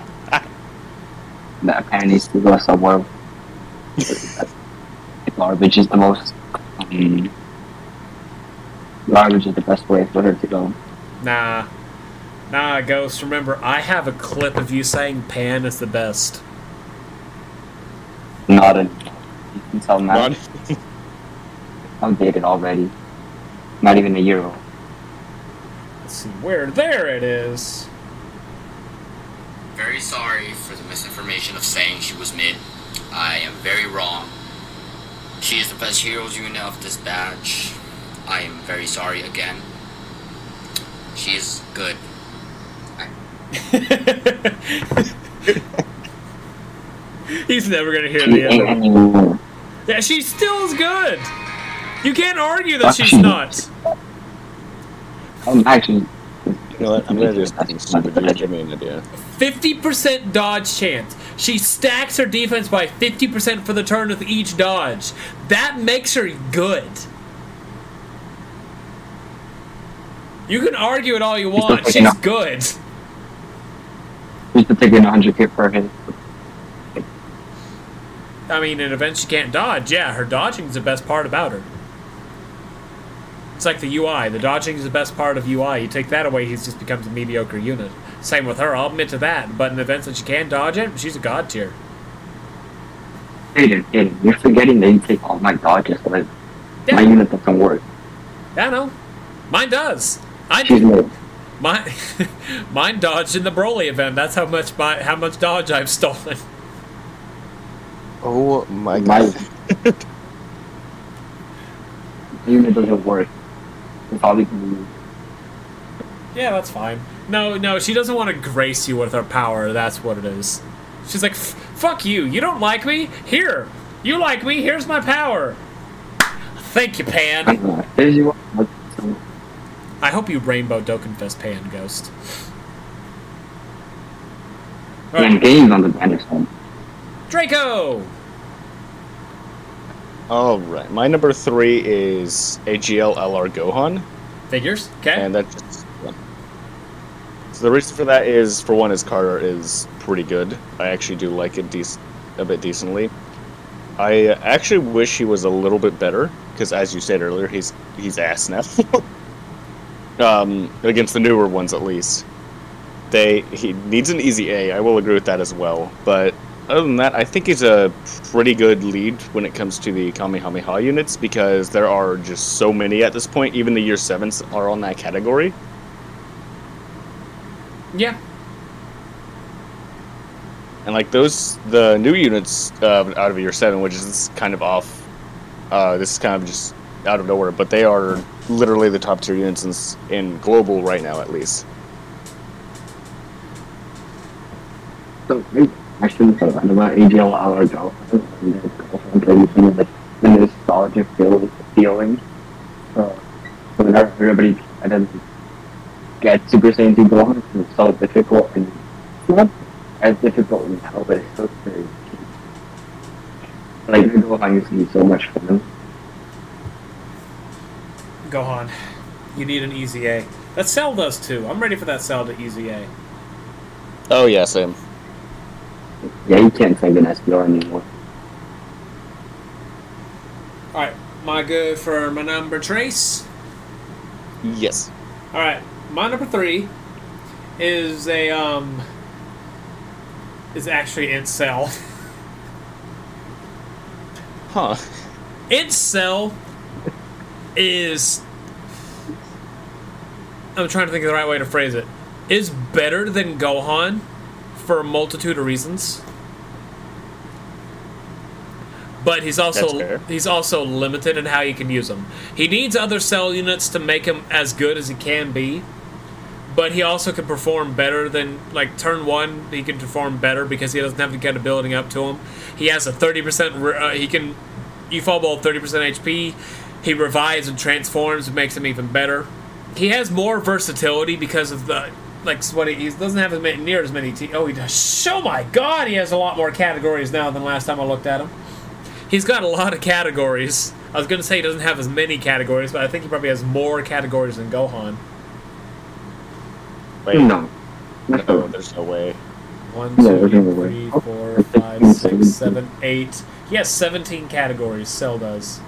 S3: That pan needs to go somewhere. garbage is the most. Um, garbage is the best way for her to go.
S1: Nah. Nah, Ghost, remember, I have a clip of you saying Pan is the best.
S3: Not a. You can tell now.
S2: Rod?
S3: dated already. Not even a year old.
S1: Let's see, where? There it is.
S4: Very sorry for the misinformation of saying she was mid. I am very wrong. She is the best heroes unit of this batch. I am very sorry again. She is good.
S1: He's never gonna hear
S3: She
S1: the
S3: ain't
S1: end.
S3: anymore.
S1: Yeah, she still is good. You can't argue that she's
S3: she-
S1: not.
S3: I'm actually.
S2: You know what? I'm gonna do something stupid. You give me an idea.
S1: 50% dodge chance. She stacks her defense by 50% for the turn with each dodge. That makes her good. You can argue it all you want.
S3: picking
S1: She's good.
S3: She's to taking 100k per hit.
S1: I mean, in events she can't dodge, yeah, her dodging is the best part about her. It's like the UI. The dodging is the best part of UI. You take that away, he just becomes a mediocre unit. Same with her, I'll admit to that. But in the events that she can dodge it, she's a god tier.
S3: Aiden, Aiden, you're forgetting that you take all my dodges. Like,
S1: Yeah,
S3: my unit doesn't work.
S1: I know. Mine does. I
S3: She's
S1: do.
S3: mid.
S1: Mine, mine dodged in the Broly event. That's how much my, how much dodge I've stolen.
S2: Oh my god.
S3: My
S2: god.
S3: unit doesn't work. All we can do.
S1: Yeah, that's fine. No, no, she doesn't want to grace you with her power. That's what it is. She's like, "Fuck you! You don't like me? Here, you like me? Here's my power." Thank you, Pan.
S3: There's you. So,
S1: I hope you rainbow Dokkenfest Pan Ghost. Right,
S3: games on the side.
S1: Draco.
S2: All right. My number three is AGL LR Gohan,
S1: Figures. Okay.
S2: and that's yeah. So the reason for that is, for one, his Carter is pretty good. I actually do like it dec- a bit decently. I actually wish he was a little bit better because, as you said earlier, he's he's ass now. um, against the newer ones, at least. They he needs an EZA. I will agree with that as well. But other than that, I think he's a pretty good lead when it comes to the Kamehameha units because there are just so many at this point. Even the year sevens are on that category.
S1: yeah.
S2: And like those, the new units uh, out of year seven, which is kind of off. Uh, this is kind of just out of nowhere, but they are literally the top tier units in, in global right now, at least.
S3: So, I actually forgot about AGL hour ago. And then girlfriend really some of the, the nostalgia feel, feeling. Uh, so whenever everybody and then get Super Saiyan 2 Gohan, it's so difficult and it's not as difficult now, but it's so very like the Gohan used to be so much fun.
S1: Gohan. You need an EZA. That cell does too. I'm ready for that cell to EZA.
S2: Oh yeah, same.
S3: Yeah, you can't save an SPR anymore.
S1: All right, my go for my number trace.
S2: Yes.
S1: All right, my number three is a um is actually int cell.
S2: Huh.
S1: int cell is I'm trying to think of the right way to phrase it. Is better than Gohan for a multitude of reasons. But he's also he's also limited in how you can use him. He needs other cell units to make him as good as he can be. But he also can perform better than like turn one. He can perform better because he doesn't have to get a building up to him. He has a thirty percent. Uh, he can you fall ball thirty percent HP. He revives and transforms, and makes him even better. He has more versatility because of the like what he, he doesn't have as many, near as many. T- oh, he does. Oh my God, he has a lot more categories now than last time I looked at him. He's got a lot of categories. I was gonna say he doesn't have as many categories, but I think he probably has more categories than Gohan.
S2: Wait.
S3: No. That's
S2: No, there's no way.
S1: One,
S3: No,
S1: two,
S3: there's no way.
S1: three, four, five, six, seven, eight. He has 17 categories, Cell does.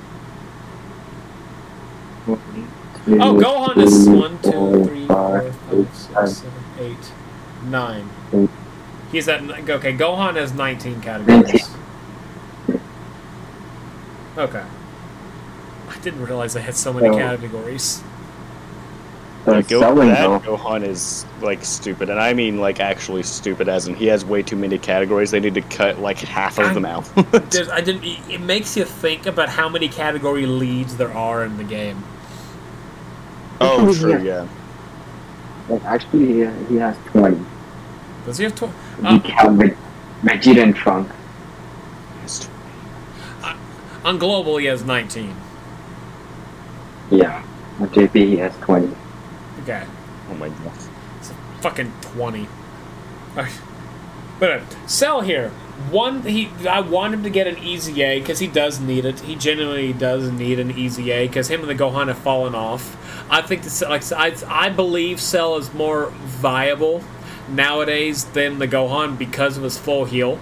S1: Oh, Gohan is one, two, three, four, five, six, seven, eight, nine.
S3: Eight.
S1: He's at okay. Gohan has 19 categories. Okay. I didn't realize I had so many categories.
S2: Like, Go- that. Gohan is like stupid, and I mean like actually stupid, as in he has way too many categories. They need to cut like half of them out.
S1: I didn't. It makes you think about how many category leads there are in the game.
S2: oh, true,
S3: Yeah.
S2: yeah.
S3: Like, actually, he, he has 20.
S1: Does he have tw-
S3: You
S1: uh,
S3: count Veg- Vegeta and Trunks.
S2: It's-
S1: On global, he has 19.
S3: Yeah. On JP, he has 20.
S1: Okay.
S2: Oh my god.
S1: It's a fucking 20. Alright. But uh, Cell here, one he I want him to get an EZA because he does need it. He genuinely does need an EZA because him and the Gohan have fallen off. I think this like I I believe Cell is more viable nowadays than the Gohan because of his full heal.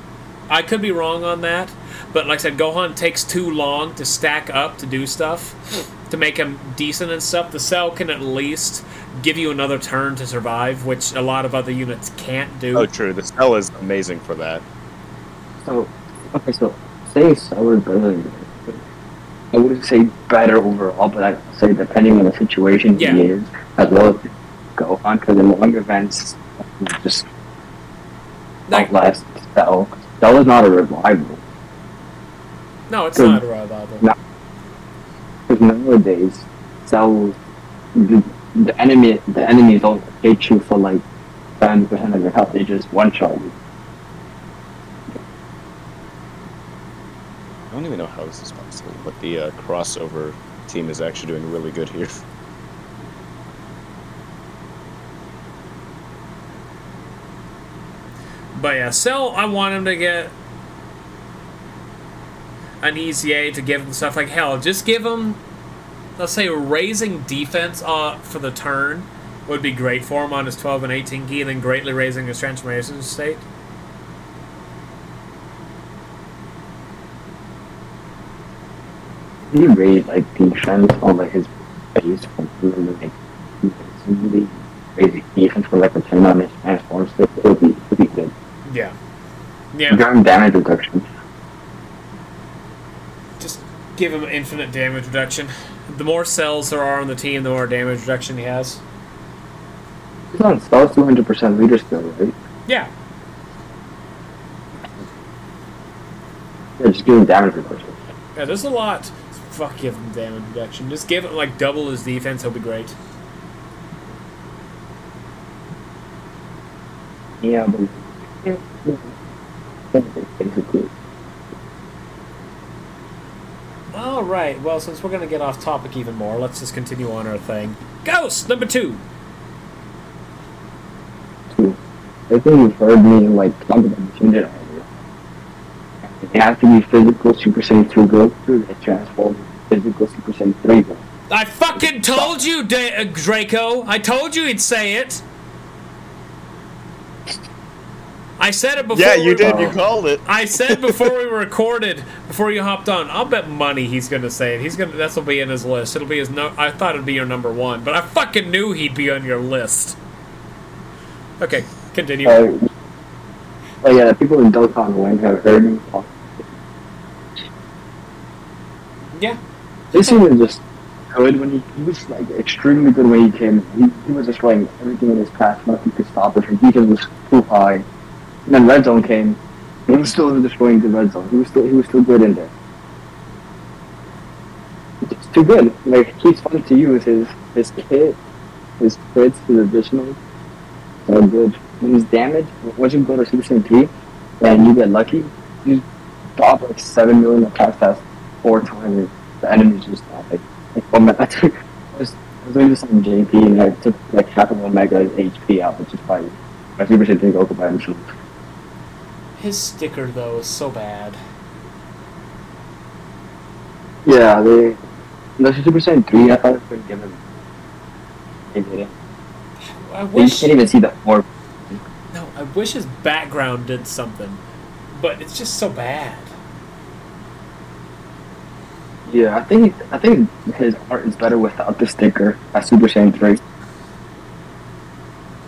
S1: I could be wrong on that, but like I said, Gohan takes too long to stack up to do stuff to make him decent and stuff. The Cell can at least give you another turn to survive, which a lot of other units can't do.
S2: Oh, true. The cell is amazing for that.
S3: So, okay, so say Cell is better than I wouldn't say better overall, but I'd say depending on the situation
S1: Yeah.
S3: he is, as well as go on, because in long events, just
S1: Like-
S3: outlast Cell. Cell is not a revival.
S1: no, it's not reliable.
S3: No. Because nowadays, Cell, the, the enemy, the enemies don't hate you for like 70% of your health. They just one shot you.
S2: I is possible, but the uh, crossover team is actually doing really good here.
S1: But yeah, Cell, I want him to get an EZA to give him stuff like hell. Just give him, let's say, raising defense uh, for the turn would be great for him on his 12 and 18 ki, and then greatly raising his transformation state.
S3: He raised like defense on like his base from like really basic defense for like a ten on his transform stick. It would be it would be good.
S1: Yeah. Yeah.
S3: During damage reduction.
S1: Just give him infinite damage reduction. The more cells there are on the team, the more damage reduction he has.
S3: He's on Cell's two hundred percent leader skill, right?
S1: Yeah.
S3: Yeah, just give him damage reduction.
S1: Yeah, there's a lot. Fuck, give him damage reduction. Just give him like double his defense. He'll be great.
S3: Yeah, but.
S1: All right. Well, since we're gonna get off topic even more, let's just continue on our thing. Ghost number two.
S3: I think you've heard me like talk about this. It has to be physical Super Saiyan 2 Goku that transforms physical Super Saiyan 3 Goku.
S1: I fucking told you, da- uh, Draco. I told you he'd say it. I said it before.
S2: yeah, you
S1: we-
S2: did. You called it.
S1: I said before we recorded, before you hopped on, I'll bet money he's gonna say it. He's gonna. That's will be in his list. It'll be his. No, I thought it'd be your number one, but I fucking knew he'd be on your list. Okay, continue.
S3: Uh, oh yeah, the people in Dokkan When have heard me talk.
S1: yeah.
S3: This was just good when he, he was like extremely good when he came. He, he was destroying everything in his path. Nothing could stop it. Defense was too high. And then red zone came. He was still destroying the red zone. He was still he was still good in there. It's too good. Like he's fun to use. His his kit, his crits, his additional, So good. When he's damaged, once you go to Super Saiyan 3 and you get lucky, you drop like 7 million attack fast four times. The enemies just not like, one minute. I took, I was, I was doing this on JP and I took like half of Omega's HP out, which is by my Super Saiyan 3 Goku by himself.
S1: His sticker though is so bad.
S3: Yeah, they. The Super Saiyan 3, I thought it would give him. They didn't.
S1: I wish.
S3: You can't even see the orb.
S1: No, I wish his background did something, but it's just so bad.
S3: Yeah, I think I think his art is better without the sticker at Super Saiyan 3.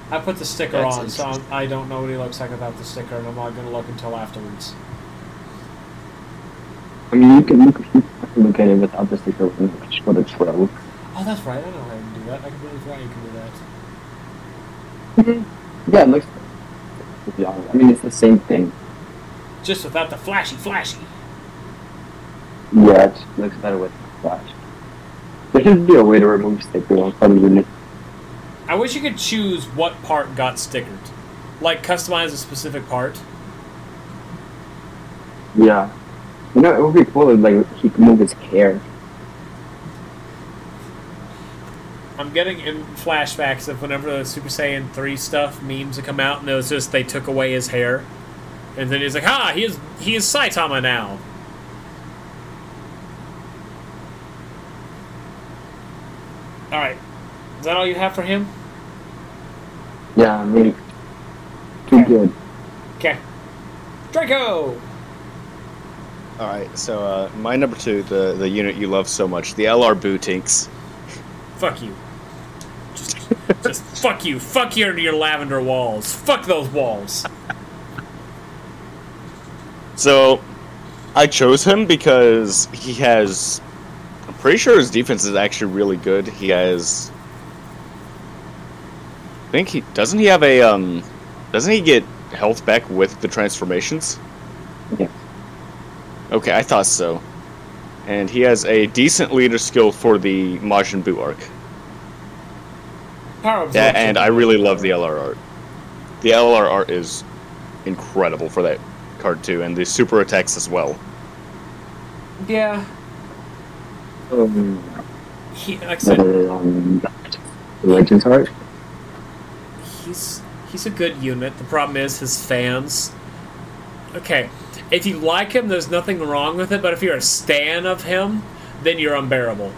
S1: I put the sticker
S2: That's
S1: on, so I'm, I don't know what he looks like without the sticker, and I'm not gonna look until afterwards.
S3: I mean, you can look, you can look at it without the sticker when it's for the 12.
S1: Oh, that's right. I don't know how you can do that. I completely forgot you can do that. Mm-hmm.
S3: Yeah, it looks. To be honest, I mean, it's the same thing.
S1: Just without the flashy, flashy.
S3: Yeah, it looks better with Flash. There should be a way to remove sticker on some units.
S1: I wish you could choose what part got stickered. Like, customize a specific part.
S3: Yeah. You know, it would be cool if like he could move his hair.
S1: I'm getting in flashbacks of whenever the Super Saiyan 3 stuff memes would come out, and it was just they took away his hair. And then he's like, ha, he is, he is Saitama now. Alright. Is that all you have for him?
S3: Yeah, I mean, too good.
S1: Okay. Draco!
S2: All right, so uh, my number two, the the unit you love so much, the LR Buutenks.
S1: Fuck you. Just, just fuck you. Fuck your, your lavender walls. Fuck those walls.
S2: So, I chose him because he has. I'm pretty sure his defense is actually really good. He has. I think he doesn't he have a um, doesn't he get health back with the transformations?
S3: Yeah.
S2: Okay, I thought so. And he has a decent leader skill for the Majin Buu arc.
S1: Power
S2: Yeah,
S1: absorption.
S2: and I really love the LR art. The LR art is incredible for that card too, and the super attacks as well.
S1: Yeah.
S3: Um,
S1: He, like I said,
S3: the, um, the Legends art.
S1: he's he's a good unit. The problem is his fans. Okay, if you like him, there's nothing wrong with it. But if you're a stan of him, then you're unbearable.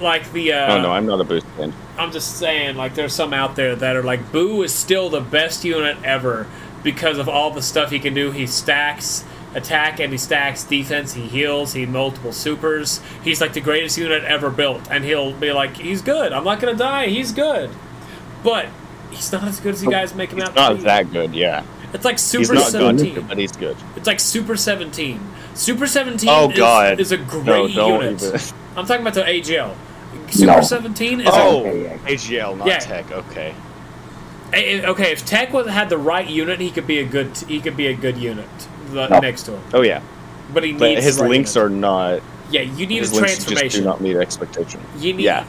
S1: Like the uh,
S2: oh no, I'm not a boost fan.
S1: I'm just saying, like, there's some out there that are like, Boo is still the best unit ever because of all the stuff he can do. He stacks attack and he stacks defense. He heals. He multiple supers. He's like the greatest unit ever built, and he'll be like, he's good. I'm not gonna die. He's good, but he's not as good as you oh, guys make him
S2: He's
S1: out to
S2: not
S1: be.
S2: that good, yeah.
S1: It's like
S2: He's
S1: Super
S2: not
S1: 17.
S2: good, but he's good.
S1: It's like Super 17. Super 17
S2: Oh god,
S1: is a great
S2: no, don't
S1: unit.
S2: even.
S1: I'm talking about the AGL. Super
S3: No.
S1: 17 is a
S2: Oh,
S3: Okay, yeah.
S2: AGL, not
S1: Yeah.
S2: TEQ. Okay.
S1: Okay, if TEQ had the right unit, he could be a good. He could be a good unit
S3: No.
S1: next to him.
S2: Oh yeah,
S1: But he
S2: but
S1: needs
S2: his links are not.
S1: Yeah, you need
S2: His
S1: a
S2: links just do
S1: transformation.
S2: not meet expectation.
S1: You need.
S2: Yeah.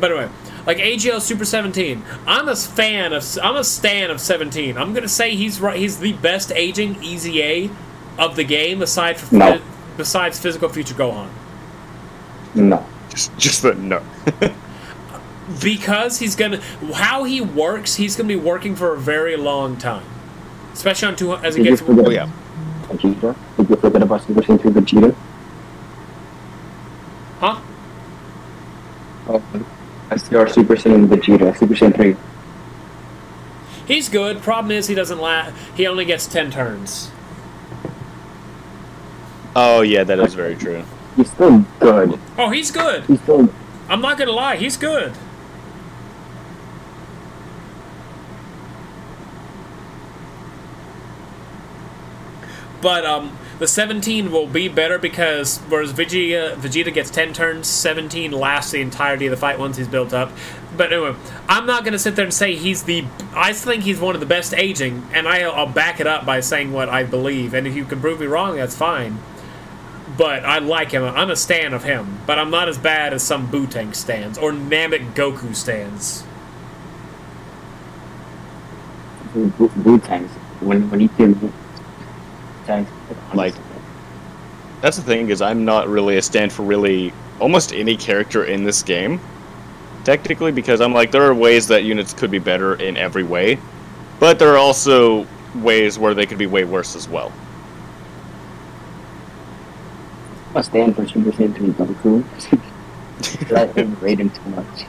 S1: By the way, like AGL Super 17, I'm a fan of. I'm a stan of 17. I'm gonna say he's right. He's the best aging EZA of the game, aside from
S3: No.
S1: besides Physical Future Gohan.
S3: No.
S2: Just, just the no.
S1: because he's gonna how he works he's gonna be working for a very long time especially on two as
S3: Did
S1: gets
S2: oh yeah.
S3: Vegeta? Did you forget about Super Saiyan 3 Vegeta?
S1: huh
S3: Oh, that's your Super Saiyan Vegeta, Super Saiyan 3.
S1: he's good problem is he doesn't la- he only gets 10 turns
S2: Oh yeah, that is very true.
S3: He's still good.
S1: oh he's good
S3: He's still.
S1: i'm not gonna lie he's good but um, the 17 will be better because whereas Vegeta Vegeta gets 10 turns, 17 lasts the entirety of the fight once he's built up. But anyway, I'm not gonna sit there and say he's the. I think he's one of the best aging, and I, I'll back it up by saying what I believe. And if you can prove me wrong, that's fine. But I like him. I'm a stan of him. But I'm not as bad as some Bootank stands or Namek Goku stands.
S3: Buutenks when when he came tanks
S2: Like- That's the thing is I'm not really a stand for really almost any character in this game. Technically, because I'm like there are ways that units could be better in every way, but there are also ways where they could be way worse as well.
S3: I stand for Super Saiyan 3 Goku. Let him rate him too much.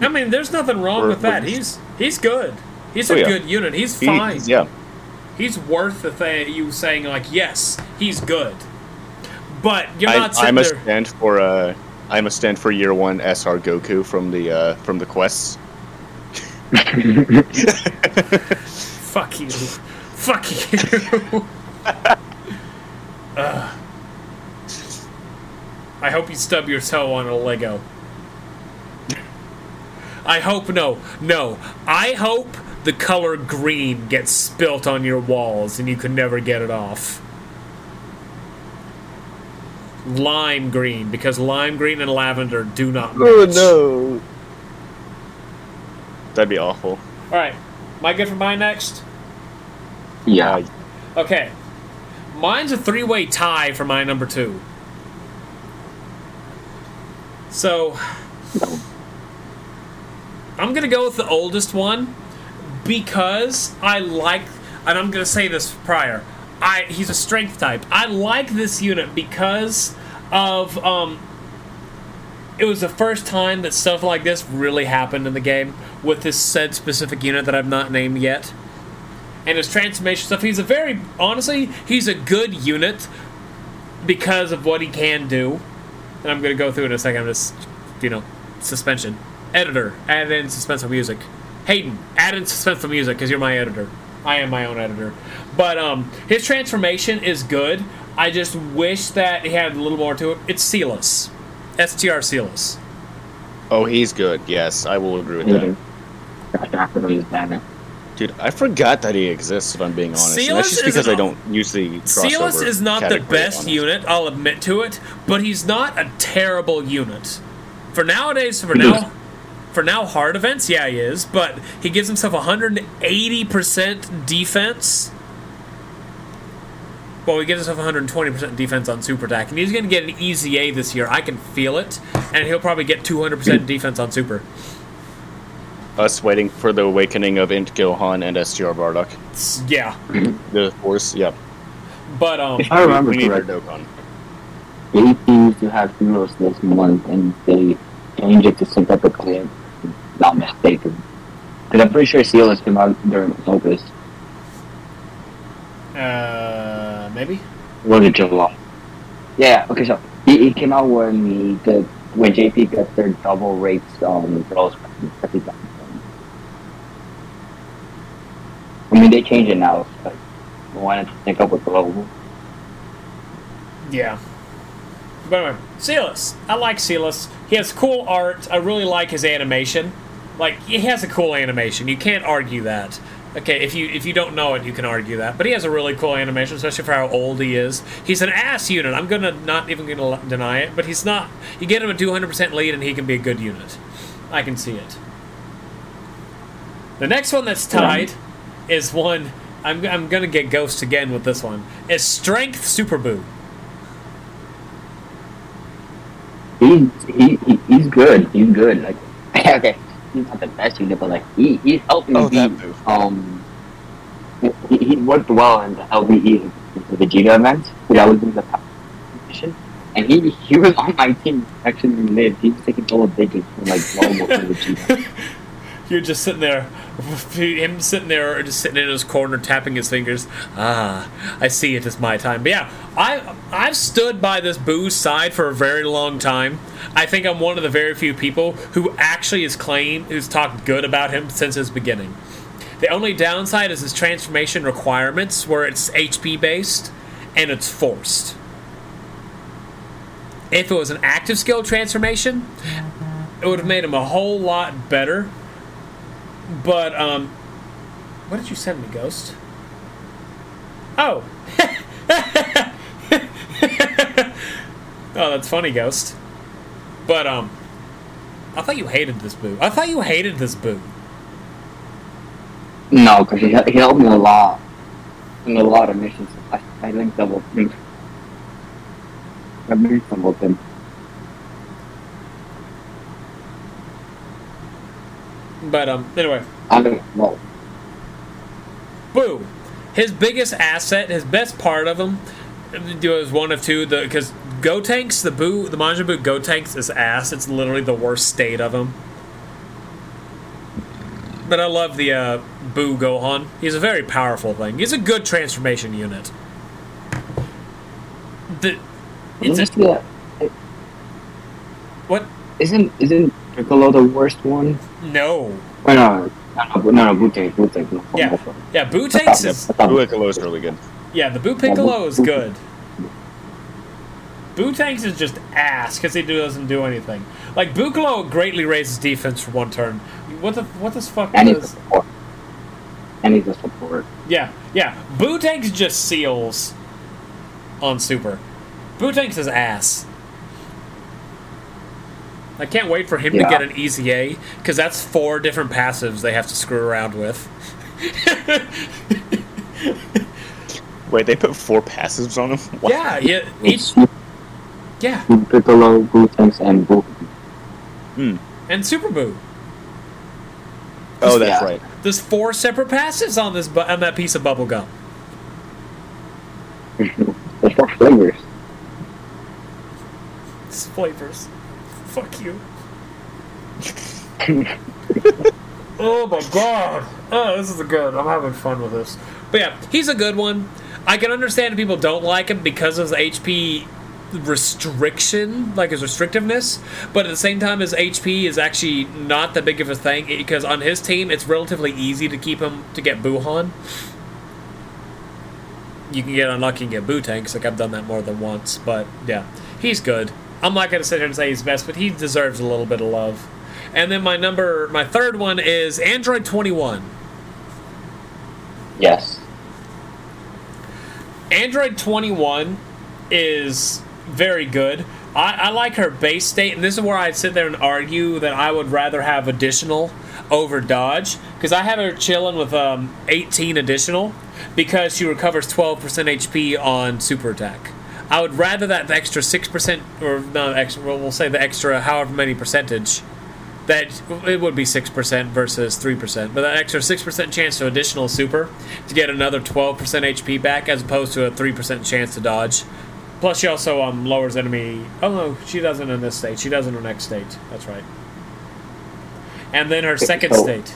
S1: I mean, there's nothing wrong
S2: Or-
S1: with that.
S2: or-
S1: He's he's good. He's oh, a
S2: Oh, yeah.
S1: good unit. He's
S2: He-
S1: fine.
S2: yeah,
S1: He's worth the thing. You saying like, yes, he's good. But you're
S2: I,
S1: not
S2: I'm a
S1: there.
S2: stand for uh, I'm a stand for year one SR Goku from the uh, from the quests.
S1: Fuck you. Fuck you. Ugh. I hope you stub your toe on a Lego. I hope no, no. I hope the color green gets spilt on your walls and you can never get it off. Lime green, because lime green and lavender do not oh, match.
S2: Oh no, that'd be awful.
S1: Alright, am I good for mine next?
S3: Yeah.
S1: Okay. Mine's a three way tie for my number two. So, I'm going to go with the oldest one because I like, and I'm to say this prior. I He's a strength type. I like this unit because of. Um, it was the first time that stuff like this really happened in the game with this said specific unit that I've not named yet and his transformation stuff. He's a very honestly, he's a good unit because of what he can do. And I'm gonna go through in a second. I'm just, you know, suspension. Editor, add in suspenseful music. Hayden, add in suspenseful music because you're my editor. I am my own editor. But um, his transformation is good. I just wish that he had a little more to it. It's Celis. STR Celis.
S2: oh, he's good. Yes, I will agree with
S3: Yeah.
S2: that.
S3: Gosh, I forgot his banner.
S2: Dude, I forgot that he exists. If I'm being honest, and that's just
S1: is
S2: because I don't usually.
S1: Silas is not the best
S2: unit.
S1: unit, I'll admit to it, but he's not a terrible unit. For nowadays, for now, for now hard events, yeah, he is, but he gives himself 180% defense. Well, he gives himself 120% defense on super attack, and he's going to get an EZA this year. I can feel it, and he'll probably get 200% defense on super.
S2: Us waiting for the awakening of Int Gohan and STR Bardock.
S1: It's- yeah,
S2: The Force, yep.
S1: but um,
S3: If I remember
S2: we need our
S3: correctly,
S2: Dokkan.
S3: AP used to have heroes this month, and they changed it to synthetic clan. Not mistaken. Because I'm pretty sure Sealers came out during Opus.
S1: uh, maybe.
S3: Was it July? Yeah, okay, so he, he came out when he did, when JP got their double rapes um girls. I mean, they changed it now. So I wanted to think up with global.
S1: Yeah. But anyway, Celis. I like Celis. He has cool art. I really like his animation. Like he has a cool animation. You can't argue that. Okay, if you if you don't know it, you can argue that. But he has a really cool animation, especially for how old he is. He's an ass unit. I'm gonna not even gonna deny it. But he's not. You get him a 200% lead, and he can be a good unit. I can see it. The next one that's tied is one. I'm, I'm gonna get Ghost again with this one. Is Strength Super Boo.
S3: He, he he's good. He's good. Like okay, he's not the best unit, but like he he's helping
S2: Oh,
S3: me beat, um. He, he worked well in the LBE the Vegeta event. because I was in the competition, and he he was on my team. Actually, lived. He was taking double digits from like normal for Vegeta.
S1: You're just sitting there, him sitting there, or just sitting in his corner, tapping his fingers. Ah, I see it is my time. But yeah, I I've stood by this boo's side for a very long time. I think I'm one of the very few people who actually has claimed, who's talked good about him since his beginning. The only downside is his transformation requirements, where it's HP based, and it's forced. If it was an active skill transformation, it would have made him a whole lot better. But um, what did you send me, Ghost? Oh. oh, that's funny, Ghost. But um, I thought you hated this boo. I thought you hated this boo.
S3: No, because he, he helped me a lot in a lot of missions. I, I linked up with him. I linked up with him.
S1: But um, anyway,
S3: I don't know.
S1: Boo. His biggest asset, his best part of him, was one of two. The because Gotenks, the Boo, the Majin Buu Gotenks is ass. It's literally the worst state of him. But I love the uh, Boo Gohan. He's a very powerful thing. He's a good transformation unit. The it's a, what?
S3: isn't isn't Piccolo the worst one?
S1: No.
S3: No, no, no, no, no, Bute, Bute, no,
S1: Yeah,
S3: no, no.
S1: yeah. Boo
S3: I
S1: Tanks is
S3: I
S2: Piccolo is really good.
S1: Yeah, the Boo Piccolo is good. Buutenks is just ass because he doesn't do anything. Like Boo Piccolo greatly raises defense for one turn. What the what the fuck
S3: And he's a
S1: is?
S3: support. And he's a support.
S1: Yeah, yeah. Buutenks just seals on Super. Buutenks is ass. I can't wait for him to get an EZA because that's four different passives they have to screw around with.
S2: Wait, they put four passives on him? What?
S1: Yeah, yeah, each,
S3: It's
S1: yeah,
S3: Piccolo, Buutenks, and Boo. Hmm.
S1: and Super Boo.
S2: Oh, that's
S3: Yeah.
S2: right.
S1: There's four separate passives on this bu- on that piece of bubble gum.
S3: There's four flavors.
S1: It's flavors. Fuck you. oh my god. Oh, this is a good. I'm having fun with this. But yeah, he's a good one. I can understand people don't like him because of the HP restriction, like his restrictiveness. But at the same time, his HP is actually not that big of a thing because on his team, it's relatively easy to keep him to get Buuhan. You can get unlucky and get Buutenks. Like I've done that more than once. But yeah, he's good. I'm not gonna sit here and say he's best, but he deserves a little bit of love. And then my number, my third one is Android 21.
S3: Yes.
S1: Android 21 is very good. I, I like her base state, and this is where I'd sit there and argue that I would rather have additional over dodge because I have her chilling with um, 18 additional because she recovers 12% HP on super attack. I would rather that the extra 6% or not extra, well, we'll say the extra however many percentage that it would be 6% versus 3%, but that extra 6% chance to additional super to get another 12% HP back as opposed to a 3% chance to dodge. Plus, she also um, lowers enemy. Oh no, she doesn't in this state. She does in her next state. That's right. And then her second
S3: So-
S1: state.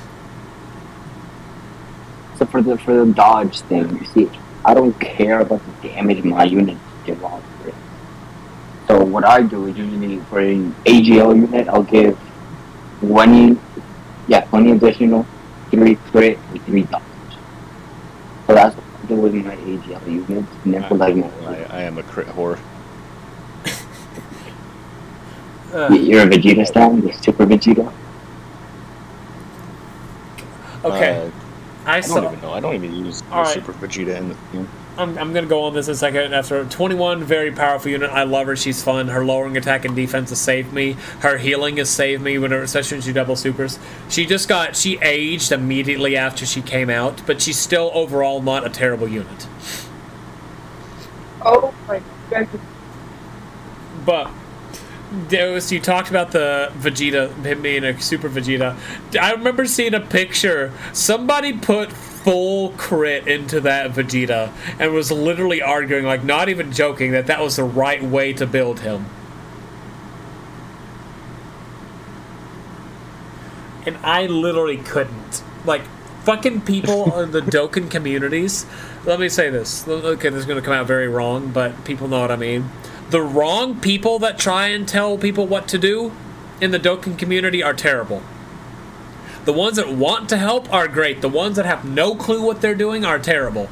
S3: So for the for the dodge thing, you see, I don't care about the damage my unit give off. Right? So what I do is usually for an AGL unit, I'll give twenty, yeah, twenty additional, three crit, and three dodge. So that's what I do with my AGL units. And then for like my,
S2: I, I am a crit whore.
S1: Uh,
S3: you're a Vegeta stand, the Super Vegeta.
S1: okay,
S2: Uh,
S1: I
S2: I don't
S1: saw.
S2: even know. I don't even use
S1: All right.
S2: Super Vegeta in the game.
S1: I'm, I'm gonna go on this in a second. After 21, very powerful unit. I love her. She's fun. Her lowering attack and defense has saved me. Her healing has saved me whenever, especially when she double supers. She just got she aged immediately after she came out, but she's still overall not a terrible unit.
S5: Oh my god.
S1: But was you talked about the Vegeta him being a super Vegeta. I remember seeing a picture. Somebody put full crit into that Vegeta and was literally arguing, like not even joking, that that was the right way to build him. And I literally couldn't. Like fucking people in the Dokkan communities. Let me say this. Okay, this is going to come out very wrong, but people know what I mean. The wrong people that try and tell people what to do in the Dokkan community are terrible. The ones that want to help are great. The ones that have no clue what they're doing are terrible.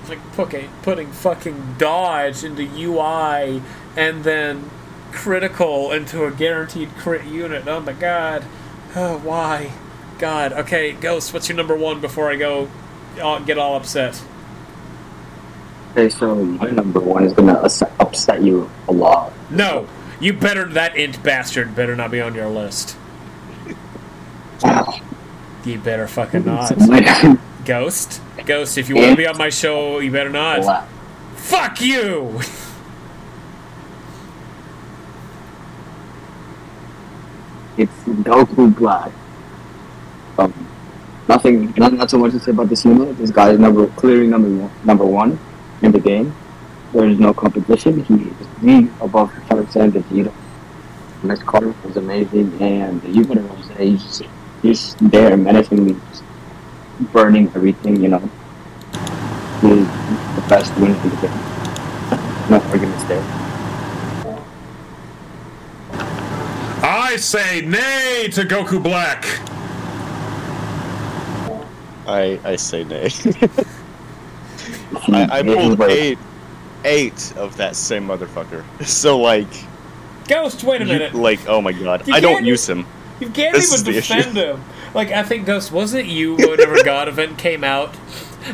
S1: It's like putting putting fucking dodge into UI and then critical into a guaranteed crit unit. Oh my god. Oh, why? God. Okay, Ghost, what's your number one before I go uh, get all upset?
S3: Okay, so my number one is gonna upset you a lot.
S1: No, you better that int bastard better not be on your list. You better fucking not. Ghost, Ghost, if you want to be on my show, you better not. Fuck you.
S3: It's Goku Black. Um, nothing, not, not so much to say about this unit. This guy is number clearly number one, number one in the game. There is no competition. He is the above Alexander Vegeta. Next card was amazing, and the unit Rose, he's just, he's there menacingly, just burning everything. You know, he's the best unit in the game. No arguments there.
S1: I say nay to Goku Black.
S2: I I say nay. I, I pulled eight eight of that same motherfucker. So like
S1: Ghost, wait a
S2: you-
S1: minute.
S2: like oh my god.
S1: You
S2: I don't use him.
S1: You can't
S2: This
S1: even defend him. Like I think Ghost wasn't it you whenever God event came out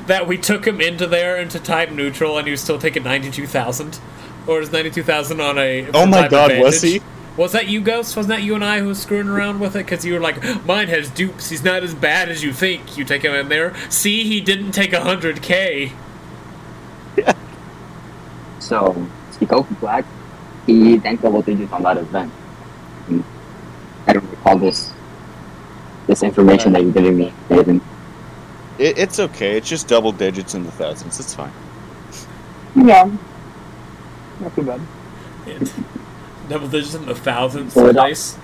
S1: that we took him into there into type neutral and he was still taking ninety two thousand, or is ninety two thousand on a?
S2: Oh my God, was he?
S1: Was that you, Ghost? Wasn't that you and I who was screwing around with it? Because you were like, mine has dupes. He's not as bad as you think. You take him in there. See, he didn't take hundred k.
S3: So, see Goku Black, he ranked double digits on that event. And I don't recall this this information that you're giving me, Nathan.
S2: It, it's okay. It's just double digits in the thousands. It's fine.
S3: Yeah. Not too bad.
S1: Double digits in the thousands.
S3: Well, that-
S1: Nice.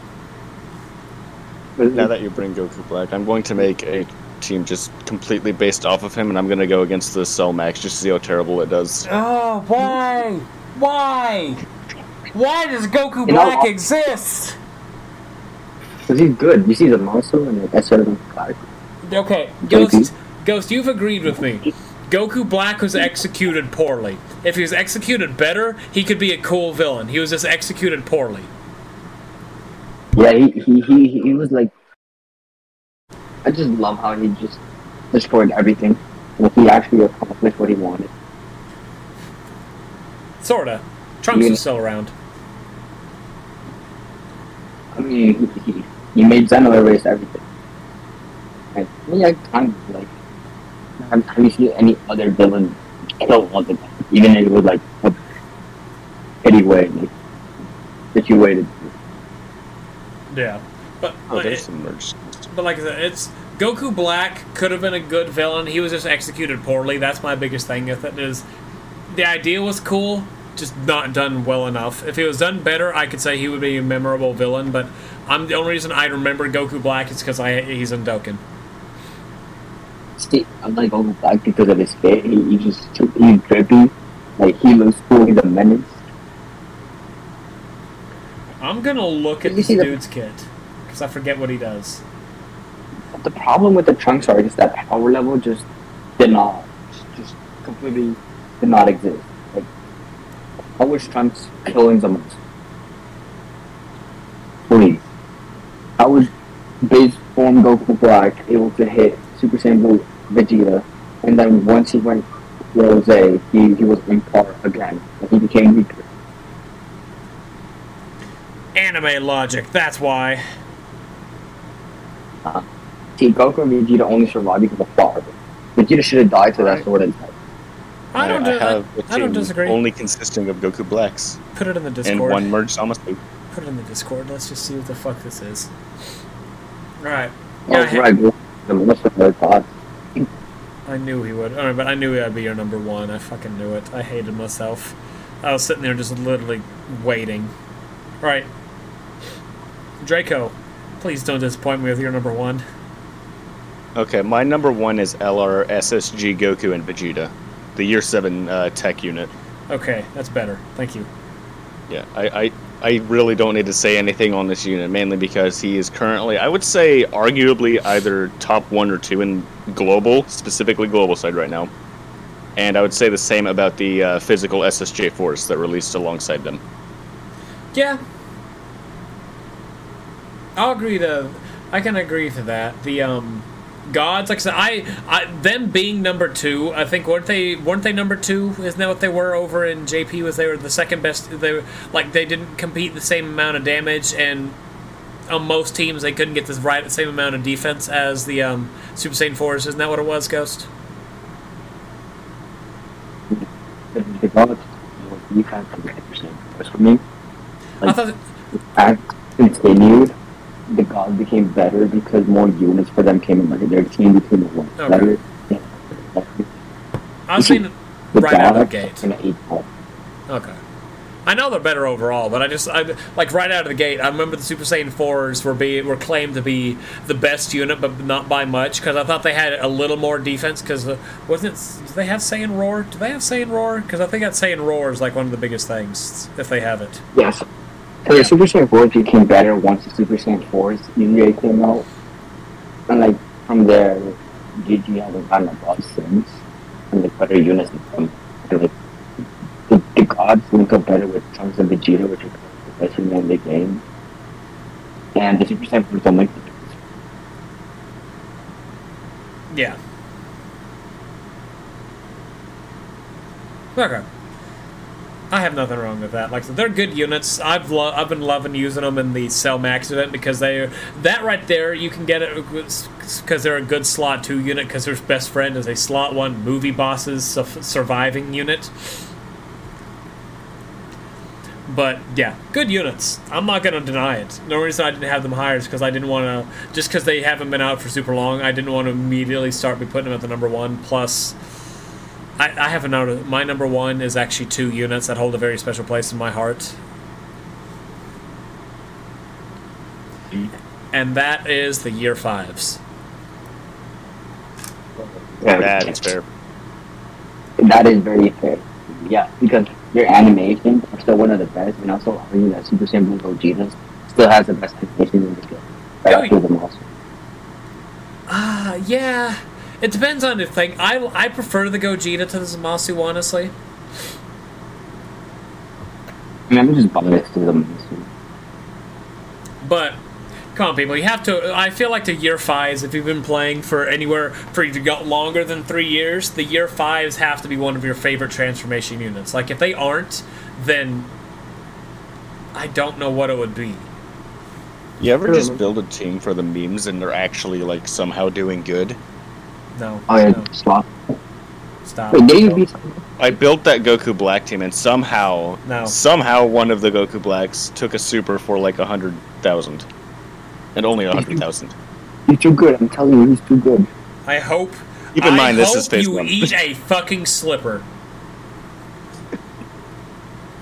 S2: Now that you bring Goku Black, I'm going to make a team just completely based off of him, and I'm going to go against the Cell Max just to see how terrible it does.
S1: Oh, why? Why? Why does Goku
S3: You know-
S1: Black uh, exist?
S3: Because he's good. You see the muscle and the SR Goku Black.
S1: Okay, Ghost, Ghost, you've agreed with me. Goku Black was executed poorly. If he was executed better, he could be a cool villain. He was just executed poorly.
S3: Yeah, he, he, he, he was like. I just love how he just destroyed everything. Like, he actually accomplished what he wanted.
S1: Sorta. Trunks
S3: Yeah.
S1: was still around.
S3: I mean, he, he, he made Zeno erase everything. Like, I mean, I kind of like. Have, have you seen any other villain kill one of them? Even if it was like a petty way, like situated.
S1: Yeah, but
S2: Oh,
S1: like,
S2: there's
S1: it-
S2: some merch.
S1: But like I said, it's Goku Black could have been a good villain. He was just executed poorly. That's my biggest thing with it. Is the idea was cool, just not done well enough. If it was done better, I could say he would be a memorable villain. But I'm the only reason I remember Goku Black is because I he's in Dokkan.
S3: See, I like Goku Black because of his fit. He, he just he's drippy. Like he looks cool. He's a menace.
S1: I'm gonna look at
S3: Did
S1: this
S3: see the-
S1: dude's kit because I forget what he does.
S3: The problem with the Trunks arc is that power level just did not, just completely did not exist. Like, I wish Trunks killing someone. Please. I was base form Goku Black able to hit Super Saiyan Blue Vegeta, and then once he went Rose, he, he was in par again. Like, he became weaker.
S1: Anime logic. That's why.
S3: Uh, See, Goku and Vegeta only survived because of power. Vegeta should have died to that sword attack.
S1: I don't.
S2: I,
S1: di-
S2: have a
S1: I don't
S2: team
S1: disagree.
S2: Only consisting of Goku Blacks
S1: Put it in the Discord.
S2: and
S1: Discord.
S2: one merged almost.
S1: Put it in the Discord. Let's just see what the fuck this is. All right.
S3: Oh,
S1: Yeah, I-
S3: right. Goku, The most of.
S1: I knew he would. All right, but I knew I'd be your number one. I fucking knew it. I hated myself. I was sitting there just literally waiting. All right. Draco, please don't disappoint me with your number one.
S2: Okay, my number one is LR SSG Goku and Vegeta, the Year Seven uh, TEQ unit.
S1: Okay, that's better. Thank you.
S2: Yeah, I, I I really don't need to say anything on this unit, mainly because he is currently, I would say, arguably either top one or two in global, specifically global side right now. And I would say the same about the uh, physical SSJ fours that released alongside them.
S1: Yeah. I'll agree though. I can agree to that. The um, gods, like I said, I, I them being number two. I think weren't they weren't they number two? Isn't that what they were over in JP? Was they were the second best? They were like they didn't compete the same amount of damage, and on most teams they couldn't get the right same amount of defense as the um, Super Saiyan fours. Isn't that what it was, Ghost?
S3: The, the gods defense and 10% for me.
S1: I thought.
S3: as continued, the gods became better because more units for them came in. Like their team became a lot
S1: Okay.
S3: better. Yeah.
S1: I was saying
S3: The
S1: right out of the gate.
S3: and eight ball.
S1: Okay. I know they're better overall, but I just I like right out of the gate. I remember the Super Saiyan fours were be were claimed to be the best unit, but not by much because I thought they had a little more defense. Because uh, wasn't it? Do they have Saiyan Roar? Do they have Saiyan Roar? Because I think that Saiyan Roar is like one of the biggest things if they have it.
S3: Yes. So the Super Saiyan 4 became better once the Super Saiyan 4's UGA came out. And like from there, GG hasn't gotten above since. And like better units. And like the, the gods link up better with Trunks and Vegeta, which are the best in the game. And the Super Saiyan 4's don't make the difference.
S1: Yeah. Okay. I have nothing wrong with that. Like they're good units. I've lo- I've been loving using them in the Cell Max event because they that right there you can get it because they're a good slot two unit because their best friend is a slot one movie bosses su- surviving unit. But yeah, good units. I'm not gonna deny it. The reason I didn't have them higher is because I didn't want to. Just because they haven't been out for super long, I didn't want to immediately start me putting them at the number one. Plus, I, I have another. My number one is actually two units that hold a very special place in my heart, and that is the year fives.
S2: Yeah, That is fair.
S3: That is very fair. Yeah, because your animations are still one of the best, and also argue that Super Saiyan Blue Gogeta still has the best animation in the game. Right
S1: Oh,
S3: after the monster.
S1: Ah, yeah. It depends on the thing. I I prefer the Gogeta to the Zamasu, honestly.
S3: I mean, I'm just biased to the monster.
S1: But come on, people, you have to. I feel like the year fives, if you've been playing for anywhere for you to go longer than three years, the year fives have to be one of your favorite transformation units. Like if they aren't, then I don't know what it would be.
S2: You ever just build a team for the memes and they're actually like somehow doing good?
S1: No,
S3: Oh yeah,
S1: no,
S3: stop.
S1: stop.
S3: Wait, did you beat?
S2: I built that Goku Black team and somehow,
S1: No.
S2: somehow one of the Goku Blacks took a super for like a hundred thousand, and only a hundred thousand.
S3: He's too good. I'm telling you, he's too good.
S1: I hope.
S2: Keep in
S1: I
S2: mind, this
S1: hope
S2: is phase
S1: you
S2: one.
S1: eat a fucking slipper.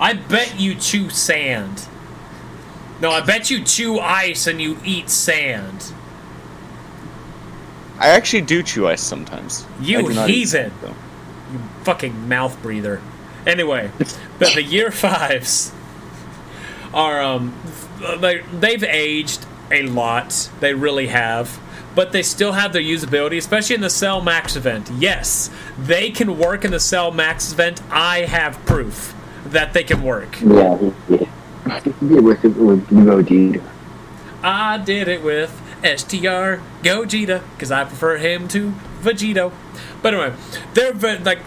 S1: I bet you chew sand. No, I bet you chew ice and you eat sand.
S2: I actually do chew ice sometimes.
S1: You
S2: I do not eat
S1: heathen.
S2: though.
S1: You fucking mouth breather. Anyway, but the year fives are um they they've aged a lot. They really have. But they still have their usability, especially in the Cell Max event. Yes, they can work in the Cell Max event. I have proof that they can work.
S3: Yeah, he, yeah. He did with with Blue Gogeta.
S1: I did it with STR Gogeta because I prefer him to Vegito. But anyway, they're like,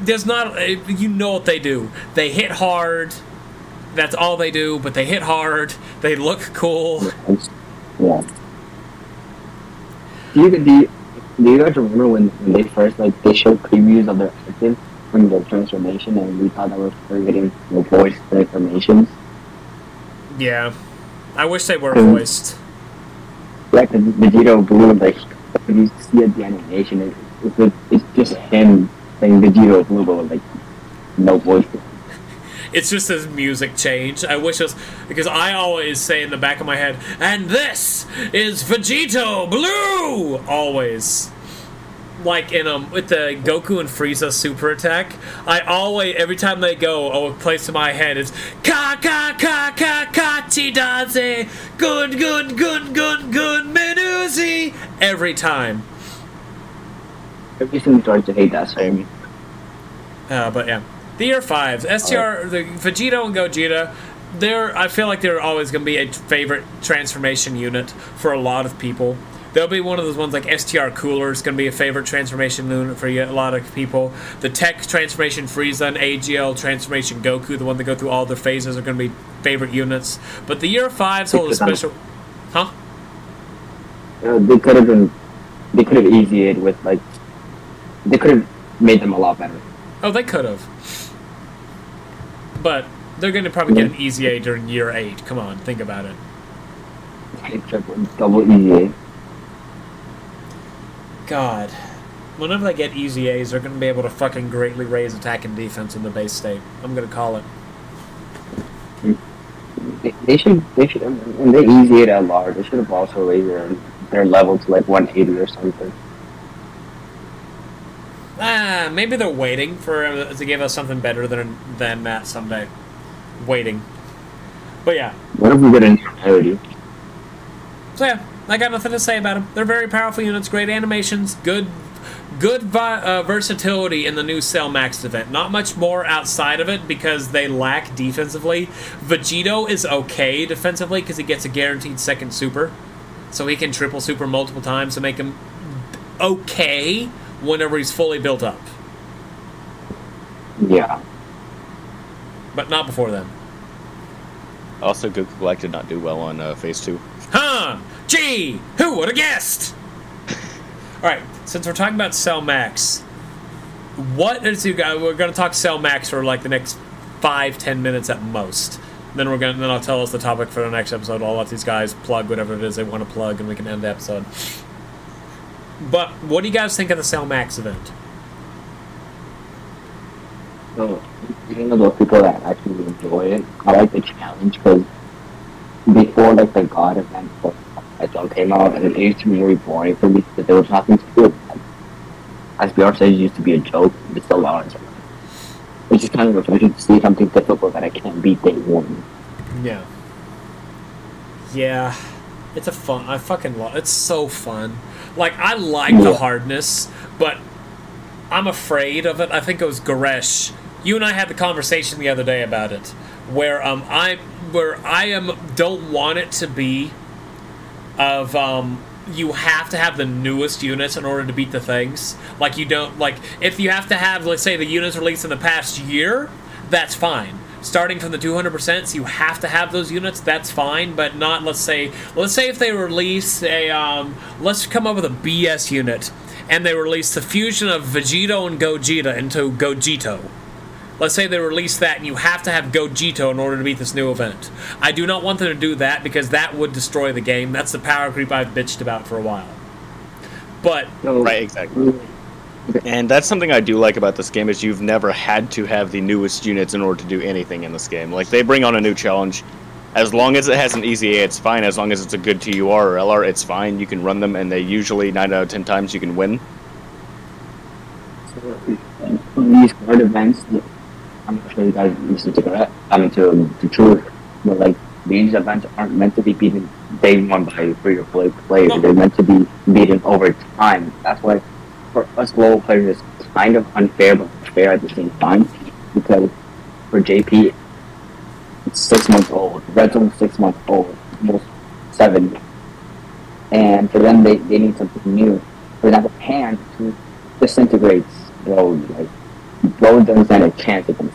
S1: there's not, uh, you know what they do. They hit hard. That's all they do, but they hit hard. They look cool.
S3: Yeah. Do you, do you, do you guys remember when, when they first like they showed previews of their active from the transformation and we thought that was for getting the voice transformations?
S1: Yeah. I wish they were voiced.
S3: Like the Vegito Blue, like when you see the animation, it, it's, it's just him saying Vegito Blue, but with, like no voice.
S1: It's just his music change. I wish it was because I always say in the back of my head, and this is Vegito Blue! Always. Like in um with the Goku and Frieza super attack, I always every time they go, oh place in my head is ka ka ka ka kachidaze good good good good good menuzi every time.
S3: Every single started to hate that.
S2: Same.
S1: Uh, but yeah, the year fives, STR, the Vegito and Gogeta. They're, I feel like they're always going to be a favorite transformation unit for a lot of people. They'll be one of those ones like STR Cooler is going to be a favorite transformation unit for a lot of people. The TEQ Transformation Frieza and AGL Transformation Goku, the one that go through all their phases, are going to be favorite units. But the year fives hold a special. Huh?
S3: Uh, they could have been, they could have easied with like, they could have made them a lot better.
S1: Oh, they could have. But they're going to probably get an EZA during year eight. Come on, think about it.
S3: Double EVA.
S1: God. Whenever they get EZAs, they're going to be able to fucking greatly raise attack and defense in the base state. I'm going to call it.
S3: They, they should, they should, and they easy it at large. They should have also raised their, their level to like 180 or something.
S1: Ah, maybe they're waiting for uh, to give us something better than than that someday. Waiting. But yeah.
S3: What if we get a parity?
S1: So yeah, I got nothing to say about them. They're very powerful units, great animations, good, good vi- uh, versatility in the new Cell Max event. Not much more outside of it because they lack defensively. Vegito is okay defensively because he gets a guaranteed second super, so he can triple super multiple times to make him okay whenever he's fully built up,
S3: Yeah.
S1: but not before then.
S2: Also, Goku Black did not do well on uh, Phase 2.
S1: Huh? Gee, who would have guessed? All right, since we're talking about Cell Max, what is you guys? We're gonna talk Cell Max for like the next five, ten minutes at most. Then we're gonna then I'll tell us the topic for the next episode. I'll let these guys plug whatever it is they want to plug, and we can end the episode. But what do you guys think of the Cell Max event?
S3: So, you know those people that actually enjoy it. I like the challenge because before like the God event for SL came out, and it used to be very boring for me because there was nothing to do. As BR says, it used to be a joke, but still not. It's just kind of refreshing to see something difficult that I can't beat day one.
S1: Yeah. Yeah. It's a fun. I fucking love. It's so fun. Like I like the hardness, but I'm afraid of it. I think it was Goresh. You and I had the conversation the other day about it, where um I where I am don't want it to be of um you have to have the newest units in order to beat the things. Like you don't like if you have to have let's say the units released in the past year, that's fine. Starting from the 200%, you have to have those units. That's fine, but not let's say let's say if they release a um, let's come up with a BS unit and they release the fusion of Vegito and Gogeta into Gogito. Let's say they release that and you have to have Gogito in order to beat this new event. I do not want them to do that because that would destroy the game. That's the power creep I've bitched about for a while. But
S2: Right, exactly. And that's something I do like about this game is you've never had to have the newest units in order to do anything in this game. Like they bring on a new challenge. As long as it has an EZA, it's fine. As long as it's a good TUR or LR, it's fine. You can run them, and they usually nine out of ten times you can win.
S3: So these card events, I'm not sure you guys listen to that. I mean, to the truth, but like these events aren't meant to be beaten day one by free or play players.
S1: No.
S3: They're meant to be beaten over time. That's why for us global players, it's kind of unfair but fair at the same time because for JP, it's six months old. Red Zone's six months old, almost seven. And for them, they, they need something new. For example, Pan disintegrates Road. Like, Doesn't stand a chance against.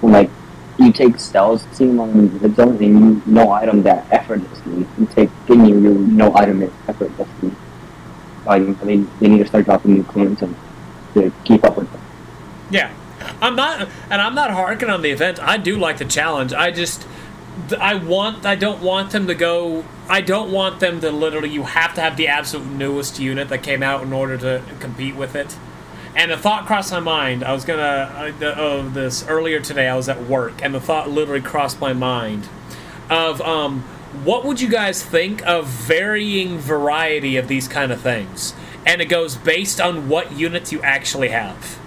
S3: When, like, you take Stell's team on Red Zone and you no item that effortlessly. You take Ginyu, you no item it effortlessly. Like, they, they need to start dropping new clones and to keep up with them.
S1: Yeah, I'm not, and I'm not harking on the event. I do like the challenge. I just, I want, I don't want them to go. I don't want them to literally. You have to have the absolute newest unit that came out in order to compete with it. And a thought crossed my mind. I was gonna, uh, the, uh, this earlier today. I was at work, and the thought literally crossed my mind of um, what would you guys think of varying variety of these kind of things? And it goes based on what units you actually have.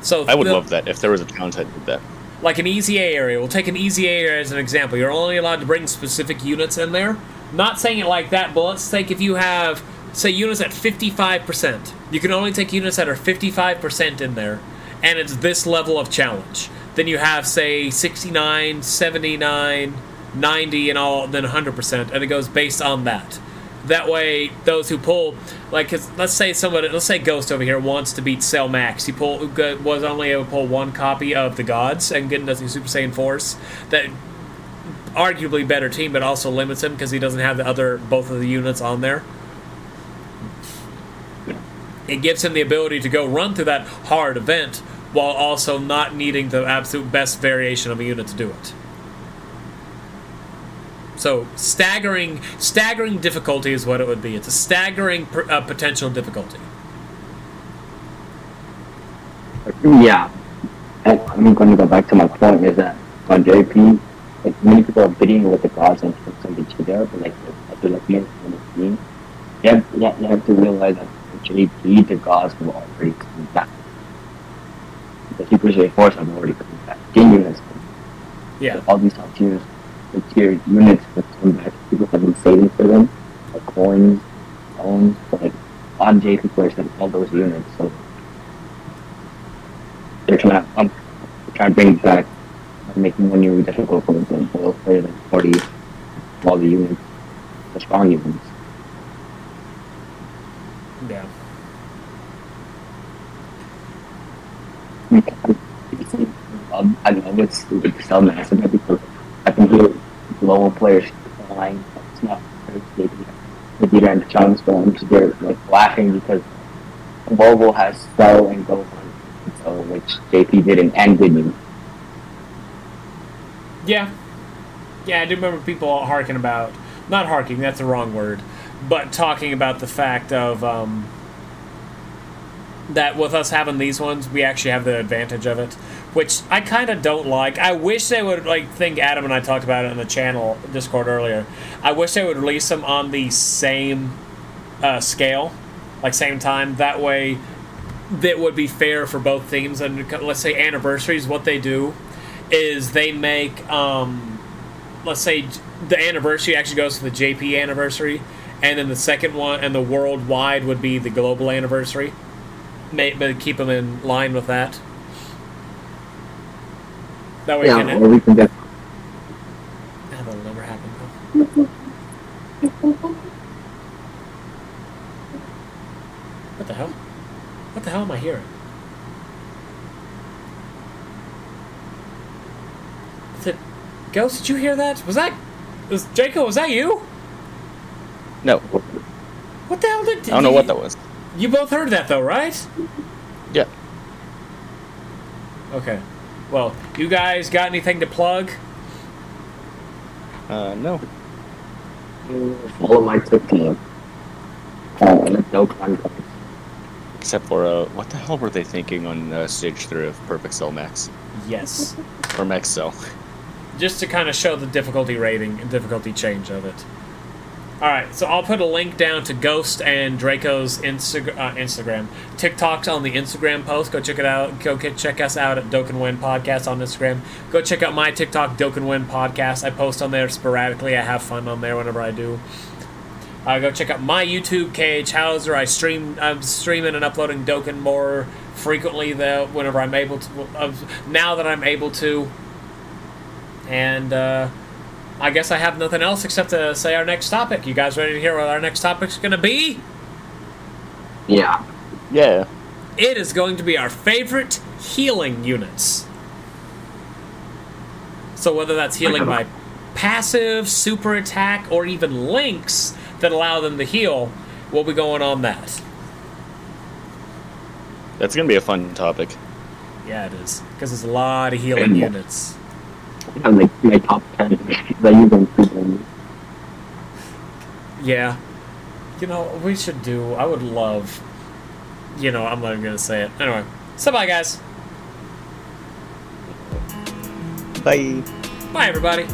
S1: So
S2: I would
S1: the-
S2: love that if there was a challenge that did that.
S1: like an EZA area. We'll take an EZA area as an example. You're only allowed to bring specific units in there. Not saying it like that, but let's take if you have say units at 55%. You can only take units that are 55% in there, and it's this level of challenge. Then you have, say, 69, 79, 90, and all, then 100%, and it goes based on that. That way, those who pull, like, let's say somebody, let's say Ghost over here wants to beat Cell Max. He pull, was only able to pull one copy of the Gods and get into Super Saiyan fours. That arguably better team, but also limits him because he doesn't have the other both of the units on there. It gives him the ability to go run through that hard event while also not needing the absolute best variation of a unit to do it. So staggering, staggering difficulty is what it would be. It's a staggering uh, potential difficulty.
S3: Yeah. And I'm going to go back to my point is that on JP, like many people are bidding with the gods and put something to there, but like like most of the team, you have, you have to realize that for JP, the gods will already come back. The Super Saiyan fours have already come back. Game units,
S1: Yeah,
S3: all these top tiers, the tier units that come back, people have been saving for them, like coins, but like on JP players have all those units, so they're trying to um, trying to bring back and make more new difficult for them, oil players and forty all the units, the strong units.
S1: yeah,
S3: I love, I love what's stupid to sell massive because I can hear global players flying. It's not very the Vegeta and the Challenge forms. They're like laughing because Volvo has Cell and Gohan, so which JP didn't and didn't.
S1: yeah, yeah. I do remember people harking about, not harking. That's the wrong word, but talking about the fact of um, that with us having these ones, we actually have the advantage of it, which I kind of don't like. I wish they would like think Adam and I talked about it in the channel Discord earlier. I wish they would release them on the same uh, scale, like same time. That way, that would be fair for both teams. And let's say anniversaries, what they do is they make, um, let's say the anniversary actually goes to the JP anniversary, and then the second one and the worldwide would be the global anniversary. May, but keep them in line with that. That way,
S3: Yeah,
S1: you can,
S3: or we can get
S1: that'll never happen. What the hell? What the hell am I hearing? Is it Ghost? Did you hear that? Was that was Jacob? Was that you?
S2: No,
S1: What the hell did?
S2: I don't know what that was.
S1: You both heard that though, right?
S2: Yeah.
S1: Okay. Well, you guys got anything to plug?
S2: Uh, no.
S3: follow my TikTok. Uh, and it's no contact.
S2: Except for, uh, what the hell were they thinking on uh, stage three of Perfect Cell Max?
S1: Yes.
S2: Or Max Cell?
S1: just to kind of show the difficulty rating and difficulty change of it. All right, so I'll put a link down to Ghost and Draco's Insta- uh, Instagram, TikTok's on the Instagram post. Go check it out. Go get, check us out at Dokkan When Podcast on Instagram. Go check out my TikTok, Dokkan When Podcast. I post on there sporadically. I have fun on there whenever I do. Uh, go check out my YouTube, KH Hauser. I stream. I'm streaming and uploading Dokkan more frequently though whenever I'm able to. Uh, now that I'm able to. And uh, I guess I have nothing else except to say our next topic. You guys ready to hear what our next topic's going to be?
S3: Yeah.
S2: Yeah.
S1: It is going to be our favorite healing units. So whether that's healing by passive, super attack, or even links that allow them to heal, we'll be going on that.
S2: That's gonna be a fun topic.
S1: Yeah, it is. Because there's a lot of healing units.
S3: I'm like my top 10 that you can frequently.
S1: Yeah. You know, we should do. I would love. You know, I'm not even going to say it. Anyway. So, bye, guys.
S2: Bye.
S1: Bye, everybody.